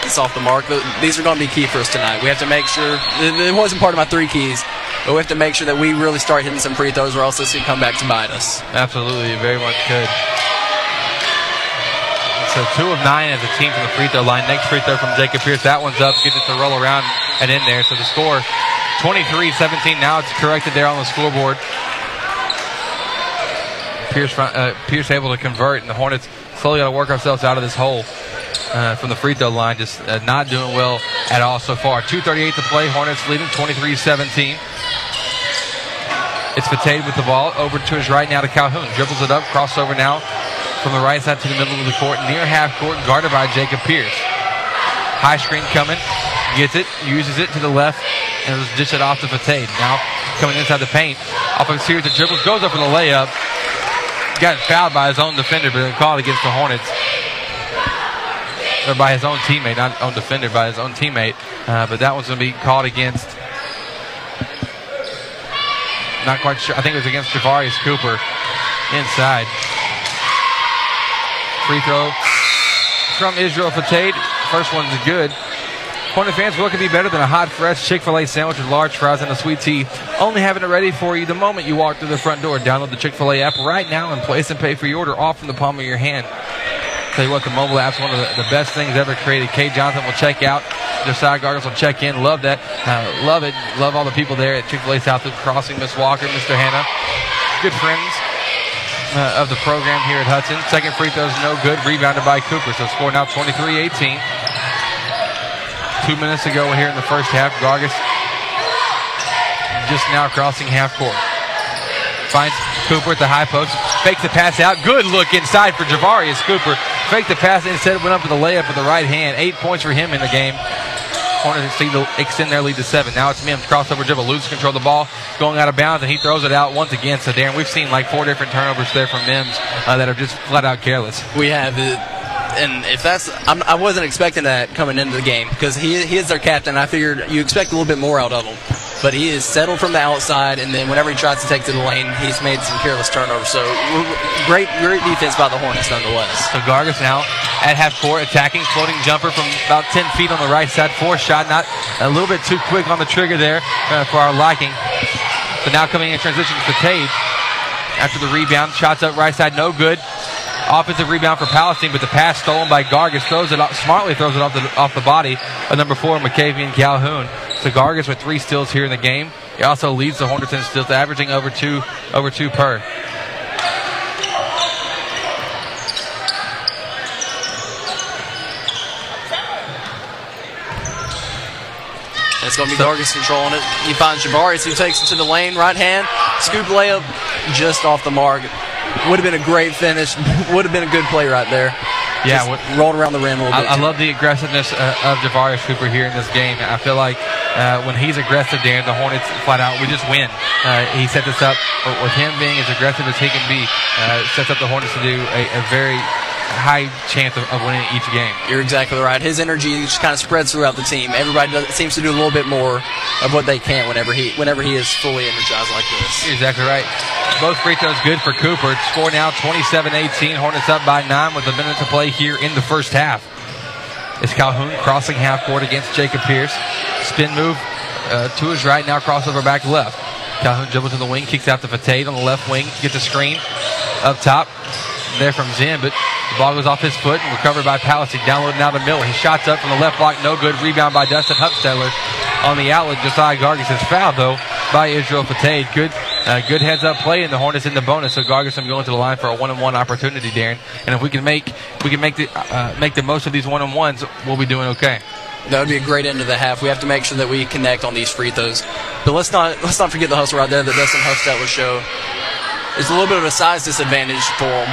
It's off the mark. These are going to be key for us tonight. We have to make sure it wasn't part of my three keys, but we have to make sure that we really start hitting some free throws, or else this could come back to bite us.
Absolutely, very much could. So two of nine as a team from the free throw line. Next free throw from Jacob Pierce. That one's up. Gets it to roll around and in there. So the score 23-17. Now it's corrected there on the scoreboard. Pierce, uh, Pierce able to convert, and the Hornets slowly got to work ourselves out of this hole uh, from the free throw line. Just uh, not doing well at all so far. 2:38 to play. Hornets leading 23-17. It's Fatade with the ball over to his right now to Calhoun. Dribbles it up, crossover now from the right side to the middle of the court, near half court, guarded by Jacob Pierce. High screen coming, gets it, uses it to the left, and just dish it off to Fatade. Now coming inside the paint, off of a series of dribbles, goes up for the layup. Got fouled by his own defender, but then called against the Hornets. Or by his own teammate, not own defender, by his own teammate. Uh, but that one's going to be called against not quite sure. I think it was against Javarius Cooper inside. Free throw from Israel Fatade. First one's good. Hornet fans, what could be better than a hot, fresh Chick fil A sandwich with large fries and a sweet tea? Only having it ready for you the moment you walk through the front door. Download the Chick fil A app right now and place and pay for your order all from the palm of your hand. Tell you what, the mobile app's one of the, the best things ever created. Cade Johnson will check out. Josiah Gargis will check in. Love that. Uh, love it. Love all the people there at Chick fil A South Loop Crossing. Miss Walker, Mr. Hannah. Good friends uh, of the program here at Hudson. Second free throw is no good. Rebounded by Cooper. So score now 23 18. Two minutes ago here in the first half, Gargis just now crossing half court. Finds Cooper at the high post. Fakes the pass out. Good look inside for Javarius Cooper. Faked the pass instead went up with a layup with the right hand. Eight points for him in the game. Hornets extend their lead to seven. Now it's Mims crossover dribble, loses control of the ball, going out of bounds, and he throws it out once again. So Darren, we've seen like four different turnovers there from Mims uh, that are just flat out careless.
We have it and if that's I'm, I was not expecting that coming into the game because he he is their captain. I figured you expect a little bit more out of him, but he is settled from the outside, and then whenever he tries to take to the lane, he's made some careless turnovers. So great great defense by the Hornets nonetheless.
So Gargis now at half court attacking, floating jumper from about 10 feet on the right side, four shot, not a little bit too quick on the trigger there uh, for our liking. So now coming in transition to Tate after the rebound, shots up right side, no good. Offensive rebound for Palestine, but the pass stolen by Gargis throws it up, smartly throws it off the off the body of number four, McCavian Calhoun. So Gargis with three steals here in the game. He also leads the Hornets in steals, averaging over two over two per.
It's going to be Gargis controlling it. He finds Javarius, who takes it to the lane, right hand, scoop layup, just off the mark. Would have been a great finish. Would have been a good play right there.
Yeah,
what, rolled around the rim a little
I,
bit.
I love the aggressiveness uh, of Javarius Cooper here in this game. I feel like uh, when he's aggressive, Darren, the Hornets flat out, we just win. Uh, he set this up with him being as aggressive as he can be, uh, sets up the Hornets to do a, a very high chance of, of, winning each game.
You're exactly right. His energy just kind of spreads throughout the team. Everybody does, seems to do a little bit more of what they can whenever he whenever he is fully energized like this.
You're exactly right. Both free throws good for Cooper. Score now 27-18. Hornets up by nine with a minute to play here in the first half. It's Calhoun crossing half court against Jacob Pierce. Spin move uh, to his right, now crossover back left. Calhoun dribbles to the wing, kicks out to Fatade on the left wing, gets a screen up top there from Zim, but the ball goes off his foot and recovered by Palestine. Downloading now to Miller. He shots up from the left block, no good. Rebound by Dustin Hufstetler on the outlet. Josiah Gargis is fouled though by Israel Fatade. Good, uh, good heads up play, and the Hornets in the bonus. So Gargis I'm going to the line for a one-on-one opportunity, Darren. And if we can make we can make the uh, make the most of these one-on-ones, we'll be doing okay.
That would be a great end of the half. We have to make sure that we connect on these free throws. But let's not let's not forget the hustle right there that Dustin Hufstetler show. It's a little bit of a size disadvantage for him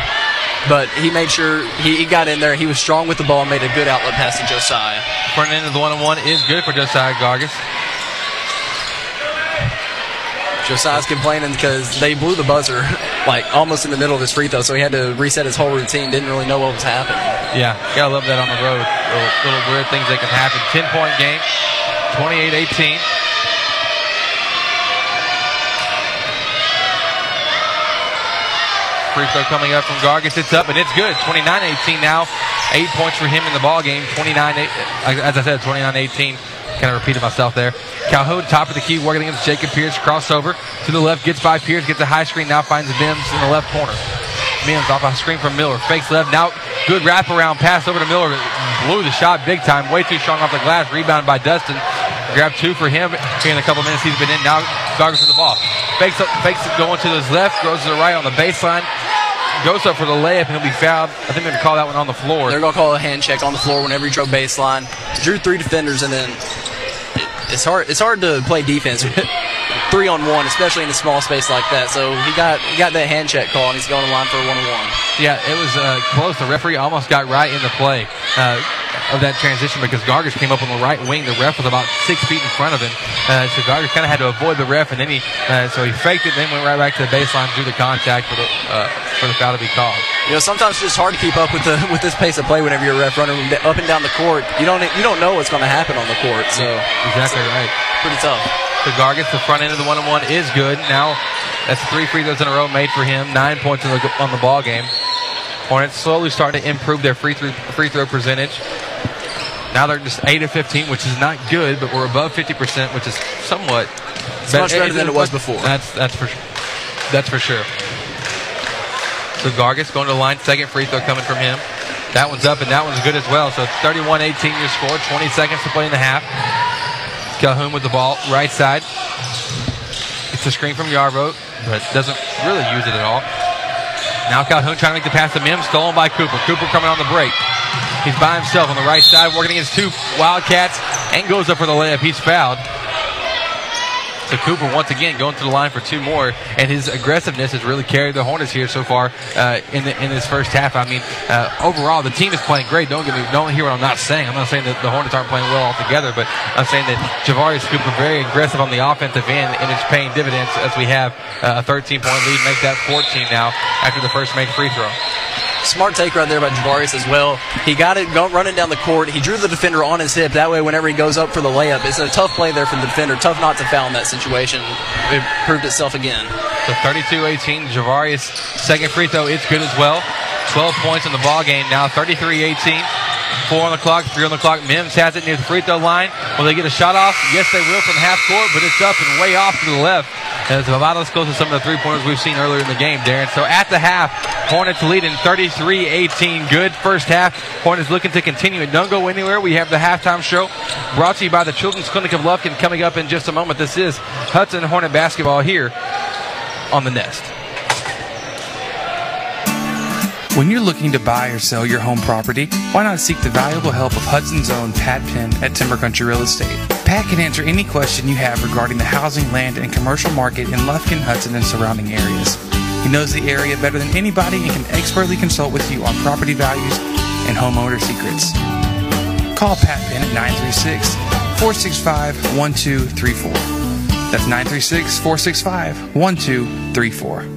but he made sure he, he, got in there. He was strong with the ball, and made a good outlet pass to Josiah.
Front end of the one on one is good for Josiah Gargis.
Josiah's complaining because they blew the buzzer like almost in the middle of his free throw, so he had to reset his whole routine. Didn't really know what was happening.
Yeah, gotta love that on the road. Little, little weird things that can happen. Ten point game, 28-18. Free throw coming up from Gargis. It's up and it's good. 29-18 now. Eight points for him in the ball game. 29, as I said, 29-18. Kind of repeated myself there. Calhoun, top of the key, working against Jacob Pierce. Crossover to the left, gets by Pierce, gets a high screen, now finds Mims in the left corner. Mims off a screen from Miller. Fakes left. Now good wraparound pass over to Miller. Blew the shot big time. Way too strong off the glass. Rebound by Dustin. Grab two for him. Here in a couple minutes he's been in. Now Gargis for the ball. Fakes up, fakes it going to his left. Goes to the right on the baseline. Goes up for the layup and he'll be fouled. I think they're going to call that one on the floor.
They're going to call a hand check on the floor whenever he drove baseline. Drew three defenders and then it's hard. It's hard to play defense three on one, especially in a small space like that. So he got he got that hand check call, and he's going to line for a one on one.
Yeah, it was uh, close. The referee almost got right in the play uh, of that transition because Gargis came up on the right wing. The ref was about six feet in front of him, uh, so Gargis kind of had to avoid the ref, and then he uh, so he faked it, then went right back to the baseline, drew the contact for the uh, for the foul to be called.
You know, sometimes it's just hard to keep up with the with this pace of play whenever you're a ref running up and down the court. You don't you don't know what's going to happen on the court. So
exactly right.
Pretty tough.
The Gargis, the front end of the one-on-one is good. Now that's three free throws in a row made for him. Nine points on the, on the ball game. Hornets slowly starting to improve their free throw free throw percentage. Now they're just 8 of 15, which is not good, but we're above 50%, which is somewhat
It's much better than it was before.
That's that's for that's for sure. So Gargis going to the line, second free throw coming from him. That one's up and that one's good as well. So 31-18 your score, 20 seconds to play in the half. Calhoun with the ball, right side. It's a screen from Yarbrough, but doesn't really use it at all. Now Calhoun trying to make the pass to Mims, stolen by Cooper. Cooper coming on the break. He's by himself on the right side, working against two Wildcats, and goes up for the layup. He's fouled. So Cooper once again going to the line for two more, and his aggressiveness has really carried the Hornets here so far uh, in the, in this first half. I mean, uh, overall the team is playing great. Don't get me, don't hear what I'm not saying. I'm not saying that the Hornets aren't playing well altogether, but I'm saying that Javarius Cooper very aggressive on the offensive end, and it's paying dividends as we have uh, a 13 point lead, make that 14 now after the first made free throw.
Smart take right there by Javarius as well. He got it go, running down the court. He drew the defender on his hip. That way, whenever he goes up for the layup, it's a tough play there from the defender. Tough not to foul in that situation. It proved itself again.
So 32-18, Javarius second free throw, it's good as well. 12 points in the ball game now, 33-18. Four on the clock, three on the clock. Mims has it near the free throw line. Will they get a shot off? Yes, they will from half court, but it's up and way off to the left. As close to some of the three pointers we've seen earlier in the game, Darren. So at the half, Hornets leading 33 18. Good first half. Hornets looking to continue it. Don't go anywhere. We have the halftime show brought to you by the Children's Clinic of Lufkin coming up in just a moment. This is Hudson Hornet basketball here on the Nest.
When you're looking to buy or sell your home property, why not seek the valuable help of Hudson's own Pat Penn at Timber Country Real Estate? Pat can answer any question you have regarding the housing, land, and commercial market in Lufkin, Hudson, and surrounding areas. He knows the area better than anybody and can expertly consult with you on property values and homeowner secrets. Call Pat Penn at 936 465 1234. That's 936 465 1234.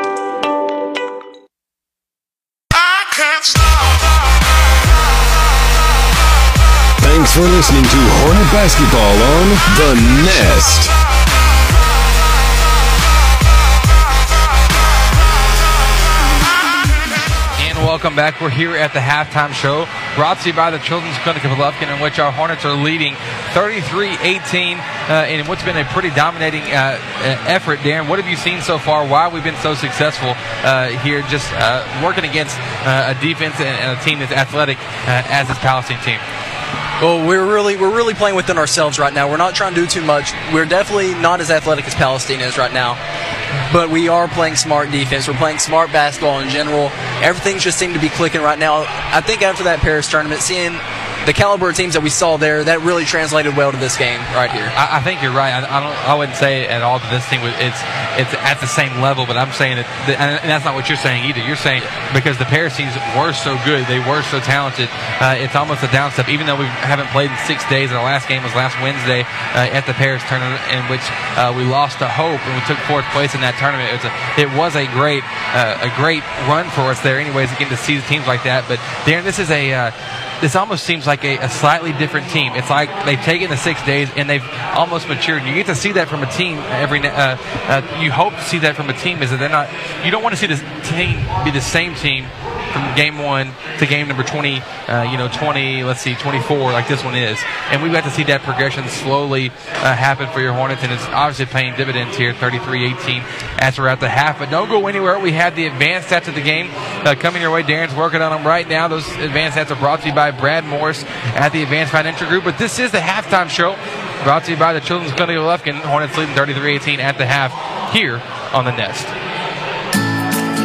Thanks for listening to Hornet Basketball on The Nest.
And welcome back. We're here at the halftime show brought to you by the Children's Clinic of Lufkin, in which our Hornets are leading 33 18 uh, in what's been a pretty dominating uh, effort. Darren, what have you seen so far? Why have we been so successful uh, here just uh, working against uh, a defense and, and, a team that's athletic uh, as this Palestine team?
Well, we're really we're really playing within ourselves right now. We're not trying to do too much. We're definitely not as athletic as Palestine is right now, but we are playing smart defense. We're playing smart basketball in general. Everything just seemed to be clicking right now. I think after that Paris tournament, seeing the caliber of teams that we saw there, that really translated well to this game right here.
I, I think you're right. I, I, don't. I wouldn't say at all that this team was. It's it's at the same level, but I'm saying that, and that's not what you're saying either. You're saying because the Paris teams were so good, they were so talented. Uh, it's almost a down step, even though we haven't played in six days. And our last game was last Wednesday uh, at the Paris tournament, in which uh, we lost to Hope and we took fourth place in that tournament. It was a, it was a great uh, a great run for us there, anyways. Again, to see the teams like that, but Darren, this is a uh, this almost seems like a, a, slightly different team. It's like they've taken the six days and they've almost matured. You get to see that from a team every. Uh, uh, you hope to see that from a team is that they're not. You don't want to see this team be the same team from game one to game number 20, uh, you know, 20, let's see, 24, like this one is. And we've got to see that progression slowly uh, happen for your Hornets, and it's obviously paying dividends here, 33 18, as we're at the half. But don't go anywhere. We have the advanced stats of the game uh, coming your way. Darren's working on them right now. Those advanced stats are brought to you by Brad Morris at the Advanced Financial Group. But this is the halftime show brought to you by the Children's Clinic of Lufkin. Hornets leading 33-18 at the half here on the Nest.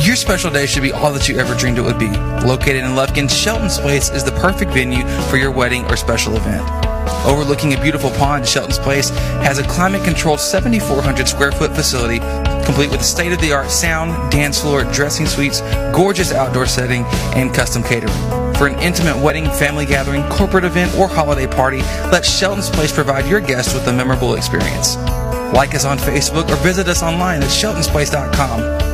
Your special day should be all that you ever dreamed it would be. Located in Lufkin, Shelton's Place is the perfect venue for your wedding or special event. Overlooking a beautiful pond, Shelton's Place has a climate controlled 7,400 square foot facility complete with state of the art sound, dance floor, dressing suites, gorgeous outdoor setting, and custom catering. For an intimate wedding, family gathering, corporate event, or holiday party, let Shelton's Place provide your guests with a memorable experience. Like us on Facebook or visit us online at sheltonsplace.com.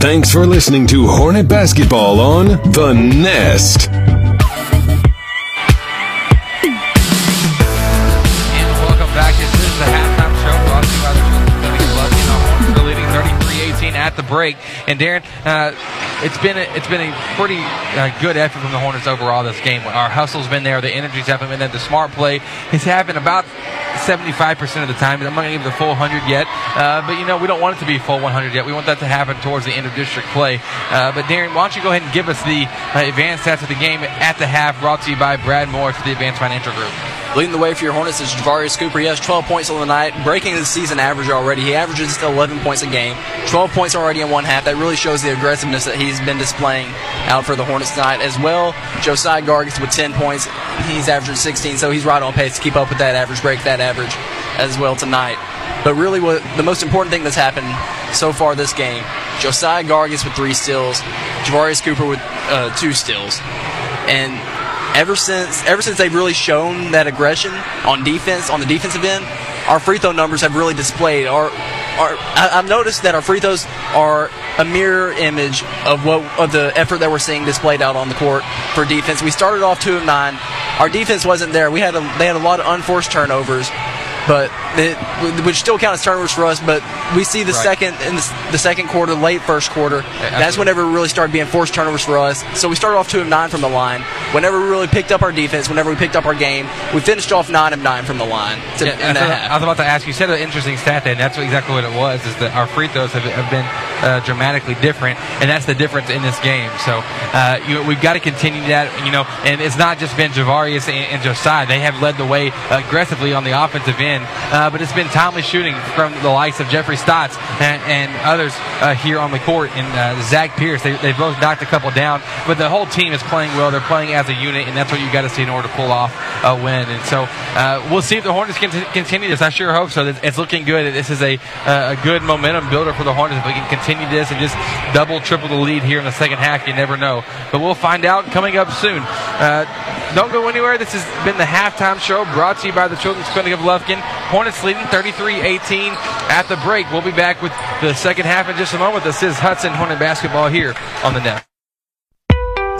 Thanks for listening to Hornet Basketball on The Nest.
And welcome back. This is the halftime show brought to you by the Hornets leading 33-18 at the break. And Darren, uh, it's been a, it's been a pretty uh, good effort from the Hornets overall this game. Our hustle's been there, the energy's haven't been there, the smart play has happened about 75% of the time. I'm not going to give the full 100 yet, uh, but you know we don't want it to be full 100 yet. We want that to happen towards the end of district play. Uh, but Darren, why don't you go ahead and give us the uh, advanced stats of the game at the half, brought to you by Brad Morris for the Advanced Financial Group.
Leading the way for your Hornets is Javarius Cooper. He has 12 points on the night, breaking the season average already. He averages 11 points a game, 12 points already in one half. That really shows the aggressiveness that he's been displaying out for the Hornets tonight. As well, Josiah Gargis with 10 points. He's averaging 16, so he's right on pace to keep up with that average, break that average as well tonight. But really, what the most important thing that's happened so far this game, Josiah Gargis with three steals, Javarius Cooper with uh, two steals, and ever since ever since they've really shown that aggression on defense on the defensive end, our free throw numbers have really displayed. Our, our I, have noticed that our free throws are a mirror image of what of the effort that we're seeing displayed out on the court for defense. We started off two of nine. Our defense wasn't there. We had a, they had a lot of unforced turnovers but it, which still count as turnovers for us. But we see the
Right.
second in the, the second quarter, late first quarter. That's whenever it really started being forced turnovers for us. So we started off two of nine from the line. Whenever we really picked up our defense, whenever we picked up our game, we finished off nine of nine from the line. To,
Yeah,
in
that's
that half.
I was about to ask you. You said an interesting stat there, and that's exactly what it was. Is that our free throws have, have been uh, dramatically different, and that's the difference in this game. So uh, you, we've got to continue that. You know, and it's not just been Javarius and, and Josiah; they have led the way aggressively on the offensive end. Uh, but it's been timely shooting from the likes of Jeffrey Stotts and, and others uh, here on the court, and uh, Zach Pierce. They, they both knocked a couple down, but the whole team is playing well. They're playing as a unit, and that's what you got to see in order to pull off a win. And so uh, we'll see if the Hornets can t- continue this. I sure hope so. It's- looking good. This is a uh, a good momentum builder for the Hornets. If we can continue this and just double, triple the lead here in the second half, you never know. But we'll find out coming up soon. Don't go anywhere. This has been the halftime show brought to you by the Children's Clinic of Lufkin. Hornets leading 33-18 at the break. We'll be back with the second half in just a moment. This is Hudson Hornet basketball here on the net.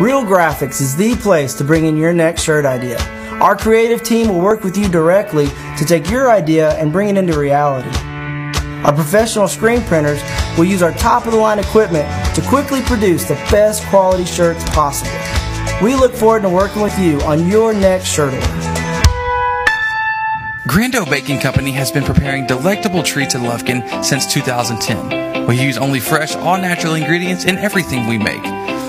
Real Graphics is the place to bring in your next shirt idea. Our creative team will work with you directly to take your idea and bring it into reality. Our professional screen printers will use our top of the line equipment to quickly produce the best quality shirts possible. We look forward to working with you on your next shirt order.
Grando Baking Company has been preparing delectable treats in Lufkin since 2010. We use only fresh, all natural ingredients in everything we make.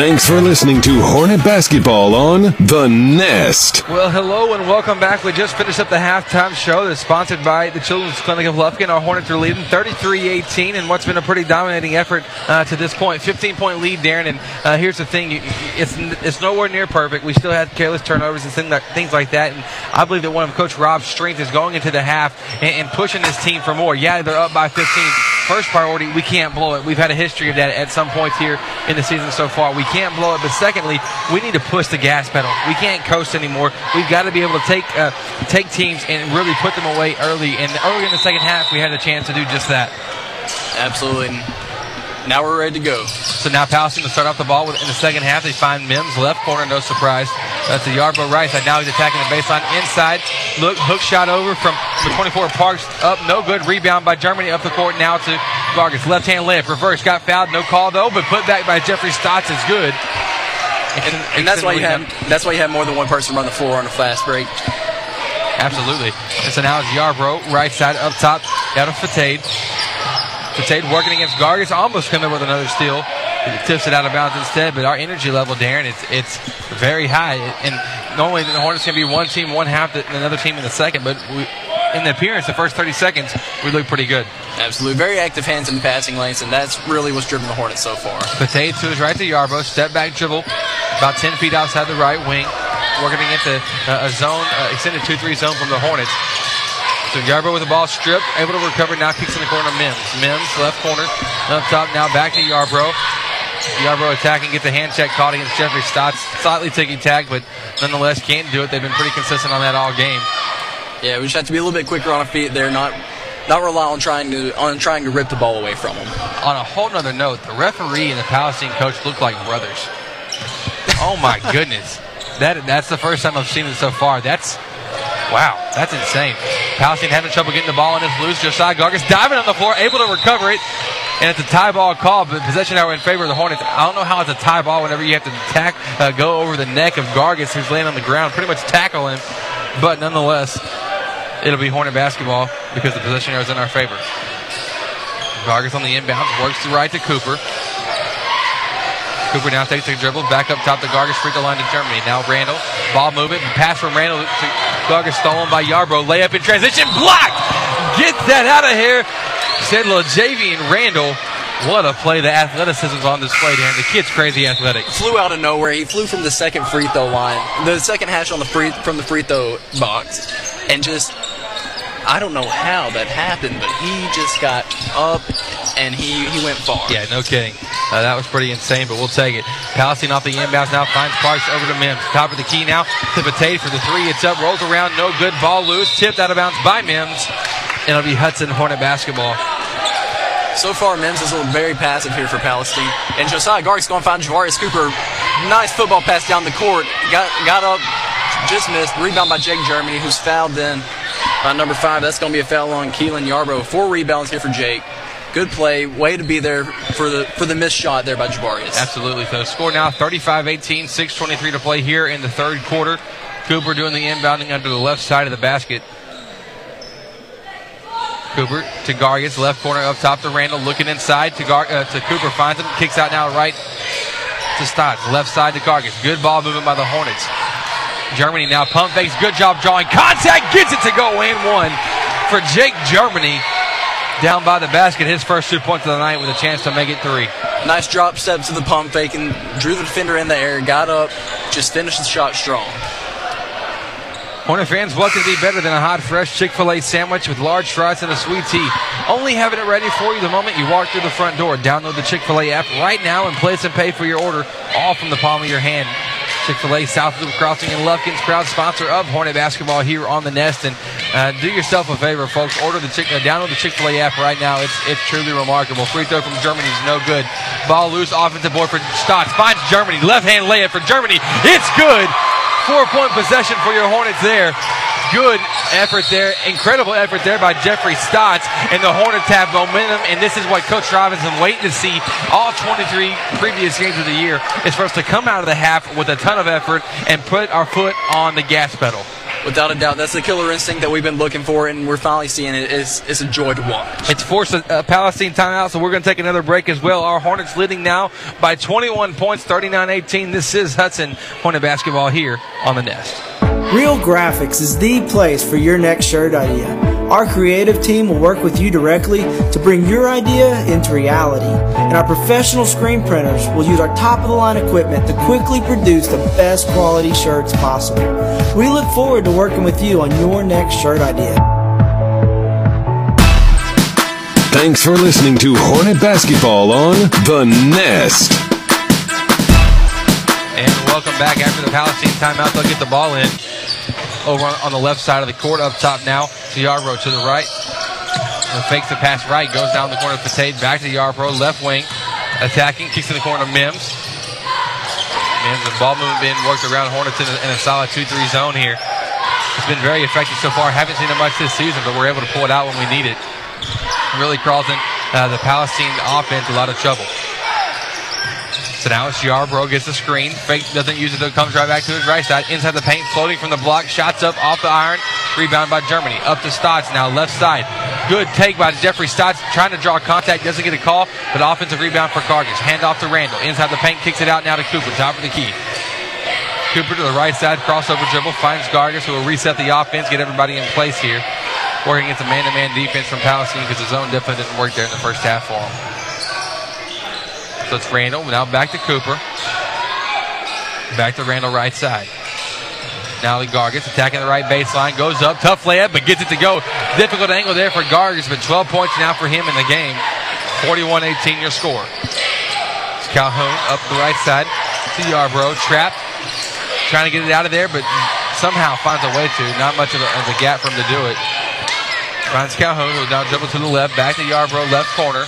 Thanks for listening to Hornet Basketball on The Nest.
Well, hello and welcome back. We just finished up the halftime show that's sponsored by the Children's Clinic of Lufkin. Our Hornets are leading 33-18 in what's been a pretty dominating effort uh, to this point. 15-point lead, Darren. And uh, here's the thing: it's it's nowhere near perfect. We still had careless turnovers and things like that. And I believe that one of Coach Rob's strengths is going into the half and, and pushing this team for more. Yeah, they're up by 15 first priority, we can't blow it. We've had a history of that at some points here in the season so far. We can't blow it. But secondly, we need to push the gas pedal. We can't coast anymore. We've got to be able to take uh, take teams and really put them away early. And early in the second half, we had a chance to do just that.
Absolutely. Now we're ready to go.
So now Palestine to start off the ball in the second half. They find Mims left corner, no surprise. That's a Yarborough right side. Now he's attacking the baseline inside. Look, hook shot over from the 24 Parks up, no good. Rebound by Germany up the court now to Gargis. Left hand layup, reverse, got fouled, no call though, but put back by Jeffrey Stotts is good.
And, and that's why you have that's why you have more than one person run the floor on a fast break.
Absolutely. And so now it's Yarborough, right side up top, out of Fatade. Fatade working against Gargis, almost coming with another steal. He tips it out of bounds instead, but our energy level, Darren, it's it's very high. And normally the Hornets can be one team, one half, and another team in the second, but we, in the appearance, the first 30 seconds, we look pretty good.
Absolutely. Very active hands in the passing lanes, and that's really what's driven the Hornets so far.
Fatade to his right to Yarbrough, step back dribble, about 10 feet outside the right wing, working against a, a zone, uh, extended 2 3 zone from the Hornets. So Yarborough with the ball stripped, able to recover. Now kicks in the corner. Mims. Mims left corner, up top. Now back to Yarborough. Yarborough attacking, gets a hand check caught against Jeffrey Stotts. Slightly taking tag, but nonetheless can't do it. They've been pretty consistent on that all game.
Yeah, we just have to be a little bit quicker on our feet there, not not rely on trying to on trying to rip the ball away from them.
On a whole nother note, the referee and the Palestine coach look like brothers. oh my goodness, that that's the first time I've seen it so far. That's wow, that's insane. Palestine having trouble getting the ball and it's loose. Josiah Gargis diving on the floor, able to recover it. And it's a tie ball call, but possession now in favor of the Hornets. I don't know how it's a tie ball whenever you have to tack, uh, go over the neck of Gargis, who's laying on the ground, pretty much tackle him. But nonetheless, it'll be Hornet basketball because the possession arrow is in our favor. Gargis on the inbounds, works to right to Cooper. Cooper now takes the dribble, back up top to Gargis, free throw line to Germany. Now Randall, ball movement, pass from Randall to Gargis, stolen by Yarborough. Layup in transition, blocked! Get that out of here, said Javian Randall. What a play. The athleticism's on display there. The kid's crazy athletic.
Flew out of nowhere. He flew from the second free throw line, the second hash on the free from the free throw box, and just I don't know how that happened, but he just got up and he, he went far.
Yeah, no kidding. Uh, that was pretty insane, but we'll take it. Palestine off the inbounds now finds Parks over to Mims. Top of the key now to Fatade for the three. It's up, rolls around, no good. Ball loose, tipped out of bounds by Mims. And it'll be Hudson Hornet basketball.
So far, Mims is a little very passive here for Palestine. And Josiah Gargis going to find Javarius Cooper. Nice football pass down the court. Got got up, just missed. Rebound by Jake Germany, who's fouled then by number five. That's going to be a foul on Keelan Yarborough. Four rebounds here for Jake. Good play. Way to be there for the for the missed shot there by Javarius.
Absolutely. So score now 35-18, 6.23 to play here in the third quarter. Cooper doing the inbounding under the left side of the basket. Cooper to Gargis, left corner up top to Randall, looking inside to Gar- uh, to Cooper, finds him, kicks out now right to Stotts, left side to Gargis. Good ball movement by the Hornets. Germany now pump fakes. Good job drawing contact. Gets it to go and one for Jake Germany. Down by the basket, his first two points of the night with a chance to make it three.
Nice drop step to the pump fake and drew the defender in the air, got up, just finished the shot strong.
Hornet fans, what could be better than a hot, fresh Chick fil A sandwich with large fries and a sweet tea? Only having it ready for you the moment you walk through the front door. Download the Chick fil A app right now and place and pay for your order, all from the palm of your hand. Chick fil A South Loop Crossing in Lufkin's proud sponsor of Hornet basketball here on the Nest. And uh, do yourself a favor, folks. Order the Chick, uh, download the Chick fil A app right now. It's, it's truly remarkable. Free throw from Germany is no good. Ball loose, offensive board for Stotts. Finds Germany. Left hand layup for Germany. It's good. Four point possession for your Hornets there. Good effort there. Incredible effort there by Jeffrey Stotts. And the Hornets have momentum. And this is what Coach Robinson waiting to see all 23 previous games of the year is for us to come out of the half with a ton of effort and put our foot on the gas pedal.
Without a doubt, that's the killer instinct that we've been looking for, and we're finally seeing it. It's, it's a joy to watch.
It's forced a, a Palestine timeout, so we're going to take another break as well. Our Hornets leading now by 21 points, 39 18. This is Hudson Hornet basketball here on the Nest.
Real Graphics is the place for your next shirt idea. Our creative team will work with you directly to bring your idea into reality. And our professional screen printers will use our top of the line equipment to quickly produce the best quality shirts possible. We look forward to working with you on your next shirt idea.
Thanks for listening to Hornet Basketball on The Nest.
And welcome back after the Palestine timeout. They'll get the ball in over on, on the left side of the court. Up top now to Yarbrough to the right. And fakes the pass right. Goes down the corner of Fatade. Back to Yarbrough. Left wing. Attacking. Kicks to the corner Mims. Mims, the ball movement being worked around Hornets in a, in a solid 2 3 zone here. It's been very effective so far. Haven't seen it much this season, but we're able to pull it out when we need it. Really causing uh, the Palestine offense a lot of trouble. So now it's Yarbrough gets the screen. Fake doesn't use it though. Comes right back to his right side. Inside the paint. Floating from the block. Shots up off the iron. Rebound by Germany. Up to Stotts now. Left side. Good take by Jeffrey Stotts. Trying to draw contact. Doesn't get a call. But offensive rebound for Gargis. Hand off to Randall. Inside the paint. Kicks it out now to Cooper. Top of the key. Cooper to the right side. Crossover dribble. Finds Gargis who will reset the offense. Get everybody in place here. Working against a man-to-man defense from Palestine because the zone definitely didn't work there in the first half for him. So it's Randall. Now back to Cooper. Back to Randall right side. Now the Gargis attacking the right baseline. Goes up. Tough layup, but gets it to go. Difficult angle there for Gargis, but 12 points now for him in the game. 41 18 your score. It's Calhoun up the right side to Yarbrough. trapped, Trying to get it out of there, but somehow finds a way to. Not much of a, of a gap for him to do it. Finds Calhoun, who now dribble to the left. Back to Yarbrough, left corner.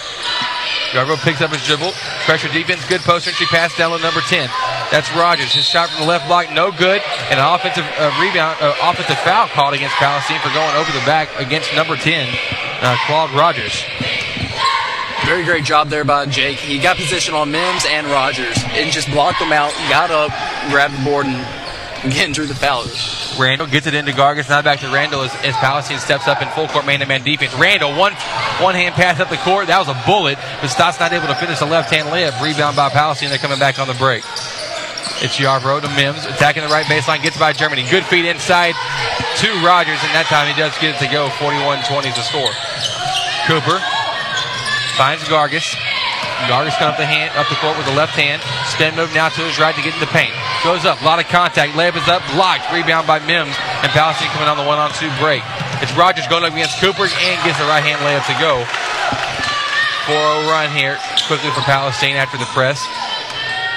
Yarbrough picks up his dribble. Pressure defense, good post entry pass down to number 10. That's Rogers. His shot from the left block, no good. And an offensive uh, rebound, uh, offensive foul called against Palestine for going over the back against number 10, uh, Claude Rogers.
Very great job there by Jake. He got position on Mims and Rogers and just blocked them out, got up, grabbed the board, and again drew the foul.
Randall gets it into Gargis. Now back to Randall as, as Palestine steps up in full court man to man defense. Randall, one one hand pass up the court. That was a bullet, but Stott's not able to finish the left hand layup. Rebound by Palestine. They're coming back on the break. It's Yarbrough to Mims, attacking the right baseline, gets by Germany. Good feed inside to Rogers, and that time he does get it to go. 41 20 is the score. Cooper finds Gargis. Gargis coming up the hand, up the court with the left hand. Spin move now to his right to get in the paint. Goes up, a lot of contact. Layup is up, blocked. Rebound by Mims, and Palestine coming on the one-on-two break. It's Rogers going up against Cooper and gets the right hand layup to go. 4-0 run here quickly for Palestine after the press.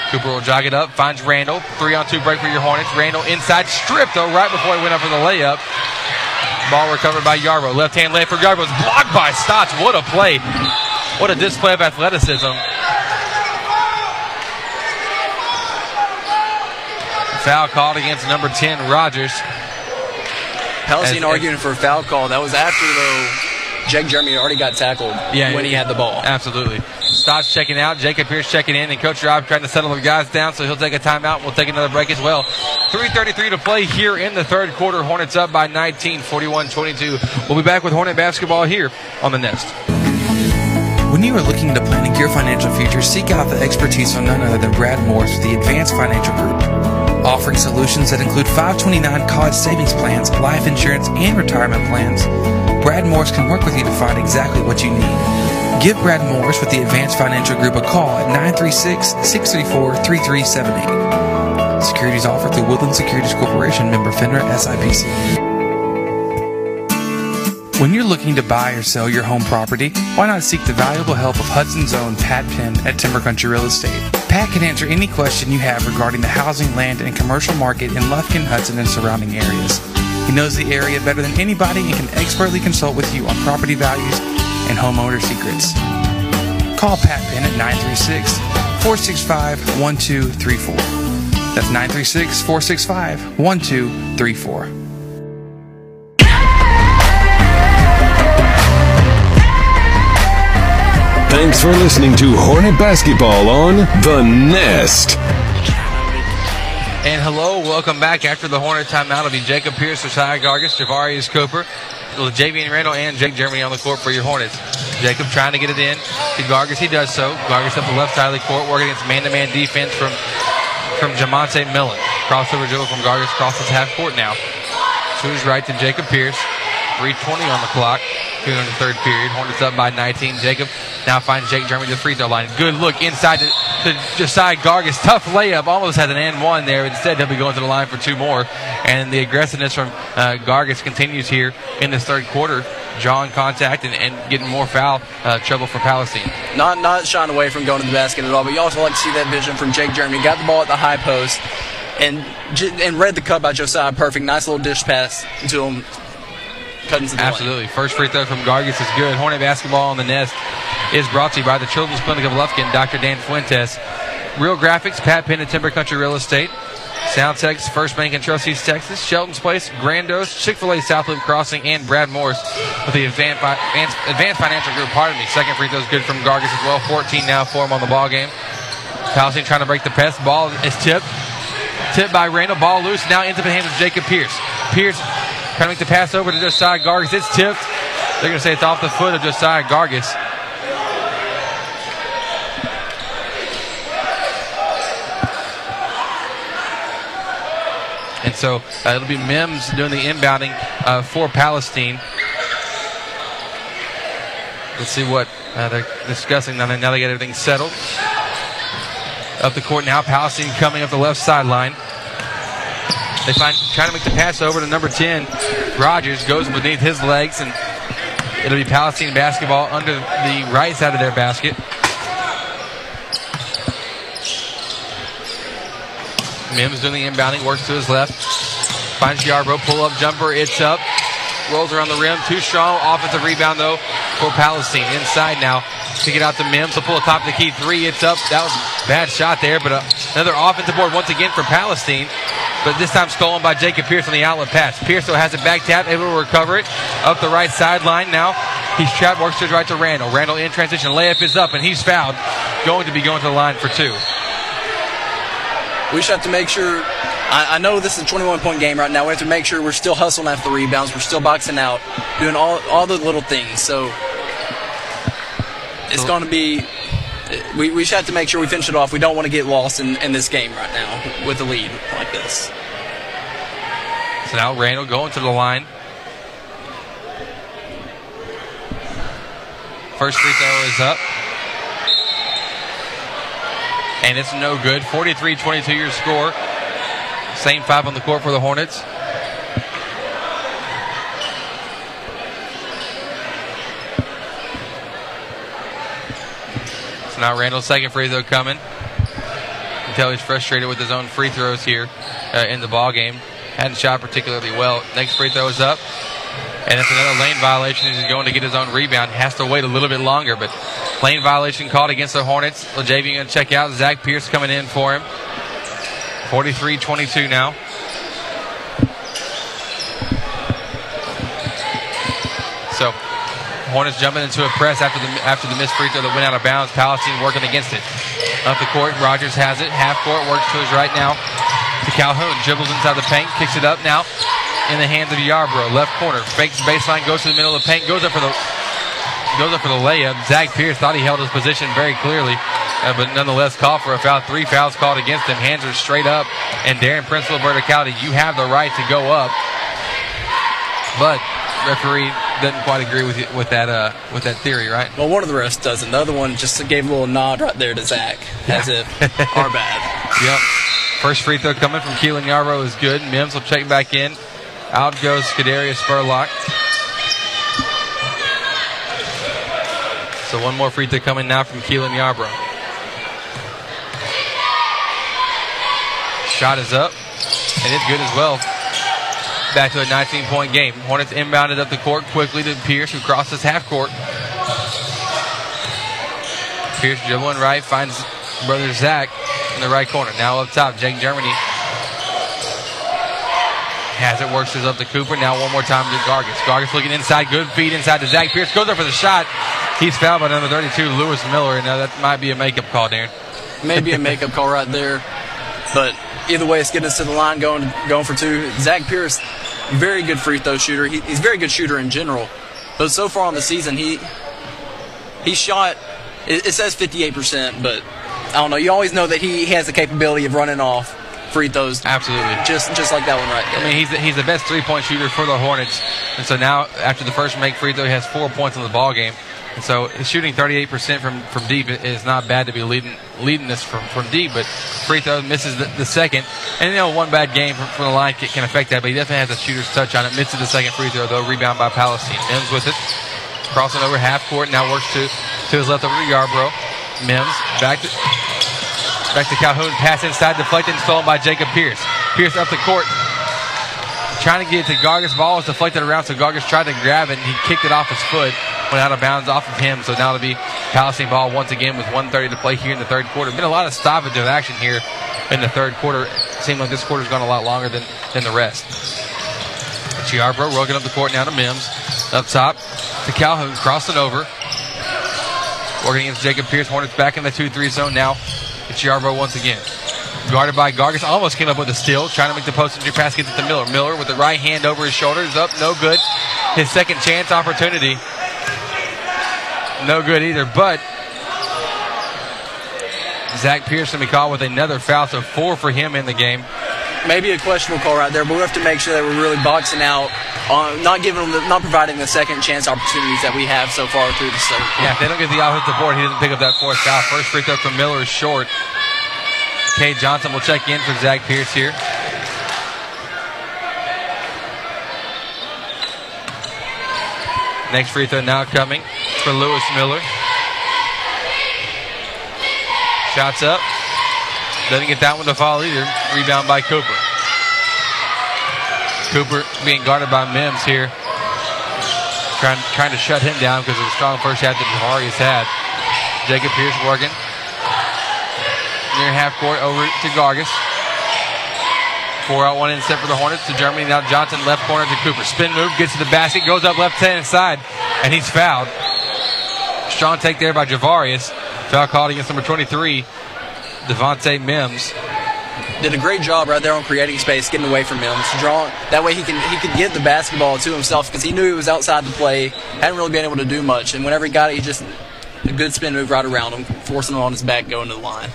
Cooper will jog it up, finds Randall. Three on two break for your Hornets. Randall inside, stripped though, right before he went up for the layup. Ball recovered by Yarbrough. Left hand layup for Yarbrough. It's blocked by Stotts. What a play. What a display of athleticism. Foul called against number 10, Rogers.
Palestine arguing for a foul call. That was after, though, Jake Germany already got tackled yeah, when he had the ball.
Absolutely. Stotts checking out. Jacob Pierce checking in. And Coach Rob trying to settle the guys down, so he'll take a timeout. We'll take another break as well. 3.33 to play here in the third quarter. Hornets up by 19, 41 22. We'll be back with Hornet basketball here on the Nest.
When you are looking to planning your financial future, seek out the expertise of none other than Brad Morris with the Advanced Financial Group.
offering solutions that include 529 college savings plans, life insurance, and retirement plans. Brad Morris can work with you to find exactly what you need. Give Brad Morris with the Advanced Financial Group a call at 936 634 3378. Securities offered through Woodland Securities Corporation, member FINRA SIPC. When you're looking to buy or sell your home property, why not seek the valuable help of Hudson's own Pat Penn at Timber Country Real Estate? Pat can answer any question you have regarding the housing, land, and commercial market in Lufkin, Hudson, and surrounding areas. He knows the area better than anybody and can expertly consult with you on property values and homeowner secrets. Call Pat Penn at 936 465 1234. That's 936 465 1234.
Thanks for listening to Hornet Basketball on The Nest.
And hello, welcome back after the Hornet timeout. It'll be Jacob Pierce, Josiah Gargis, Javarius Cooper, Javian Randall, and Jake Germany on the court for your Hornets. Jacob trying to get it in to Gargis. He does so. Gargis up the left side of the court, working against man-to-man defense from from Jamonte Millen. Crossover dribble from Gargis crosses half court now. To his right to Jacob Pierce. 3.20 on the clock here in the third period. Hornets up by 19. Jacob now finds Jake Germany to the free throw line. Good look inside to, to Josiah Gargis. Tough layup. Almost had an end one there. Instead, he'll be going to the line for two more. And the aggressiveness from uh, Gargis continues here in this third quarter. Drawing contact and, and getting more foul uh, trouble for Palestine.
Not not shying away from going to the basket at all, but you also like to see that vision from Jake Germany. Got the ball at the high post and and read the cut by Josiah. Perfect, nice little dish pass to him
Absolutely. First free throw from Gargis is good. Hornet basketball on the nest is brought to you by the Children's Clinic of Lufkin, Dr. Dan Fuentes. Real graphics, Pat Penn and Timber Country Real Estate. Sound Tex, First Bank and Trust East Texas, Shelton's Place, Grandos, Chick-fil-A South Loop Crossing, and Brad Morris with the Advanced, Advanced Financial Group. Pardon me. Second free throw is good from Gargis as well. 14 now for him on the ball game. Palestine trying to break the press. Ball is tipped. Tipped by Randall. Ball loose. Now into the hands of Jacob Pierce. Pierce Trying to make the pass over to Josiah Gargis. It's tipped. They're going to say it's off the foot of Josiah Gargis. And so uh, it'll be Mims doing the inbounding uh, for Palestine. Let's see what uh, they're discussing now. Now they get everything settled. Up the court now. Palestine coming up the left sideline. They find trying to make the pass over to number 10. Rogers goes beneath his legs, and it'll be Palestine basketball under the right side of their basket. Mims doing the inbounding, works to his left. Finds Yarbrough, pull up jumper, it's up. Rolls around the rim, too strong. Offensive rebound though for Palestine. Inside now to get out to Mims. to pull a top of the key three. It's up. That was bad shot there, but another offensive board once again for Palestine but this time stolen by Jacob Pierce on the outlet pass. Pierce, has it back tap, able to recover it up the right sideline. Now he's trapped, works to his right to Randall. Randall in transition, layup is up, and he's fouled. Going to be going to the line for two.
We just have to make sure. I, I know this is a 21 point game right now. We have to make sure we're still hustling after the rebounds. We're still boxing out, doing all, all the little things. So it's going to be we, we just have to make sure we finish it off. We don't want to get lost in, in this game right now with the lead like this.
So now Randall going to the line. First free throw is up. And it's no good. 43 22 your score. Same five on the court for the Hornets. So now Randall's second free throw coming. You tell he's frustrated with his own free throws here uh, in the ball game. Hadn't shot particularly well. Next free throw is up. And it's another lane violation. He's going to get his own rebound. Has to wait a little bit longer, but lane violation called against the Hornets. LeJavian going to check out. Zach Pierce coming in for him. 43 22 now. So Hornets jumping into a press after the after the missed free throw that went out of bounds. Palestine working against it. Up the court, Rogers has it. Half court works to his right now. To Calhoun, dribbles inside the paint, kicks it up now in the hands of Yarbrough. Left corner, fakes baseline, goes to the middle of the paint, goes up for the goes up for the layup. Zach Pierce thought he held his position very clearly uh, but nonetheless called for a foul. Three fouls called against him. Hands are straight up. And Darren Princeville verticality, you have the right to go up. But referee doesn't quite agree with you, with that uh, with that theory, right?
Well, one of the refs doesn't. The other one just gave a little nod right there to Zach, as if our bad.
Yep. First free throw coming from Keelan Yarbrough is good. Mims will check back in. Out goes Skadarius Spurlock. So one more free throw coming now from Keelan Yarbrough. Shot is up, and it's good as well. Back to a 19 point game. Hornets inbounded up the court quickly to Pierce, who crosses half court. Pierce dribbling right, finds brother Zach in the right corner. Now up top, Jake Germany has it, works it up to Cooper. Now one more time to Gargis. Gargis looking inside, good feed inside to Zach Pierce. Goes up for the shot. He's fouled by number 32, Lewis Miller. Now that might be a makeup call, Darren.
Maybe a makeup call right there, but either way, it's getting us to the line, going going for two. Zach Pierce, very good free throw shooter. He, he's a very good shooter in general, but so far on the season, he he shot. It, it says 58%, but I don't know. You always know that he has the capability of running off free throws.
Absolutely.
Just just like that one right there.
I mean, he's the, he's the best three point shooter for the Hornets, and so now after the first make free throw, he has four points in the ball game. So shooting 38% from, from deep is not bad to be leading leading this from, from deep, but free throw misses the, the second. And you know, one bad game from, from the line can, can, affect that, but he definitely has a shooter's touch on it. Misses the second free throw, though, rebound by Palestine. Mims with it. Crossing over half court, now works to, to his left over to Yarbrough. Mims back to back to Calhoun, pass inside, deflected stolen by Jacob Pierce. Pierce up the court, trying to get it to Gargis. Ball was deflected around, so Gargis tried to grab it, and he kicked it off his foot went out of bounds off of him. So now it'll be Palestine ball once again with 130 to play here in the third quarter. Been a lot of stoppage of action here in the third quarter. Seems like this quarter's gone a lot longer than, than the rest. Yarbrough working up the court now to Mims. Up top to Calhoun, crossing over. Working against Jacob Pierce. Hornets back in the 2-3 zone now. Yarbrough once again. Guarded by Gargis. Almost came up with a steal. Trying to make the post entry pass. Gets to Miller. Miller with the right hand over his shoulders. Up. No good. His second chance opportunity no good either. But Zach Pearson be called with another foul, so four for him in the game.
Maybe a questionable call right there, but we have to make sure that we're really boxing out, on not giving them, the, not providing the second chance opportunities that we have so far through the third.
Yeah, if they don't get the offensive board, he doesn't pick up that fourth foul. First free throw from Miller is short. Cade Johnson will check in for Zach Pierce here. Next free throw now coming for Lewis Miller. Shots up. Doesn't get that one to fall either. Rebound by Cooper. Cooper being guarded by Mims here. Trying, trying to shut him down because of the strong first half that Javarius had. Jacob Pierce working. Near half court over to Gargis. Four out, one in set for the Hornets to Germany. Now Johnson left corner to Cooper. Spin move, gets to the basket, goes up left hand side, and he's fouled. Strong take there by Javarius. Foul called against number 23, Devontae Mims.
Did a great job right there on creating space, getting away from Mims, drawing. That way he can he could get the basketball to himself because he knew he was outside the play, hadn't really been able to do much, and whenever he got it, he just a good spin move right around him, forcing him on his back going to the line.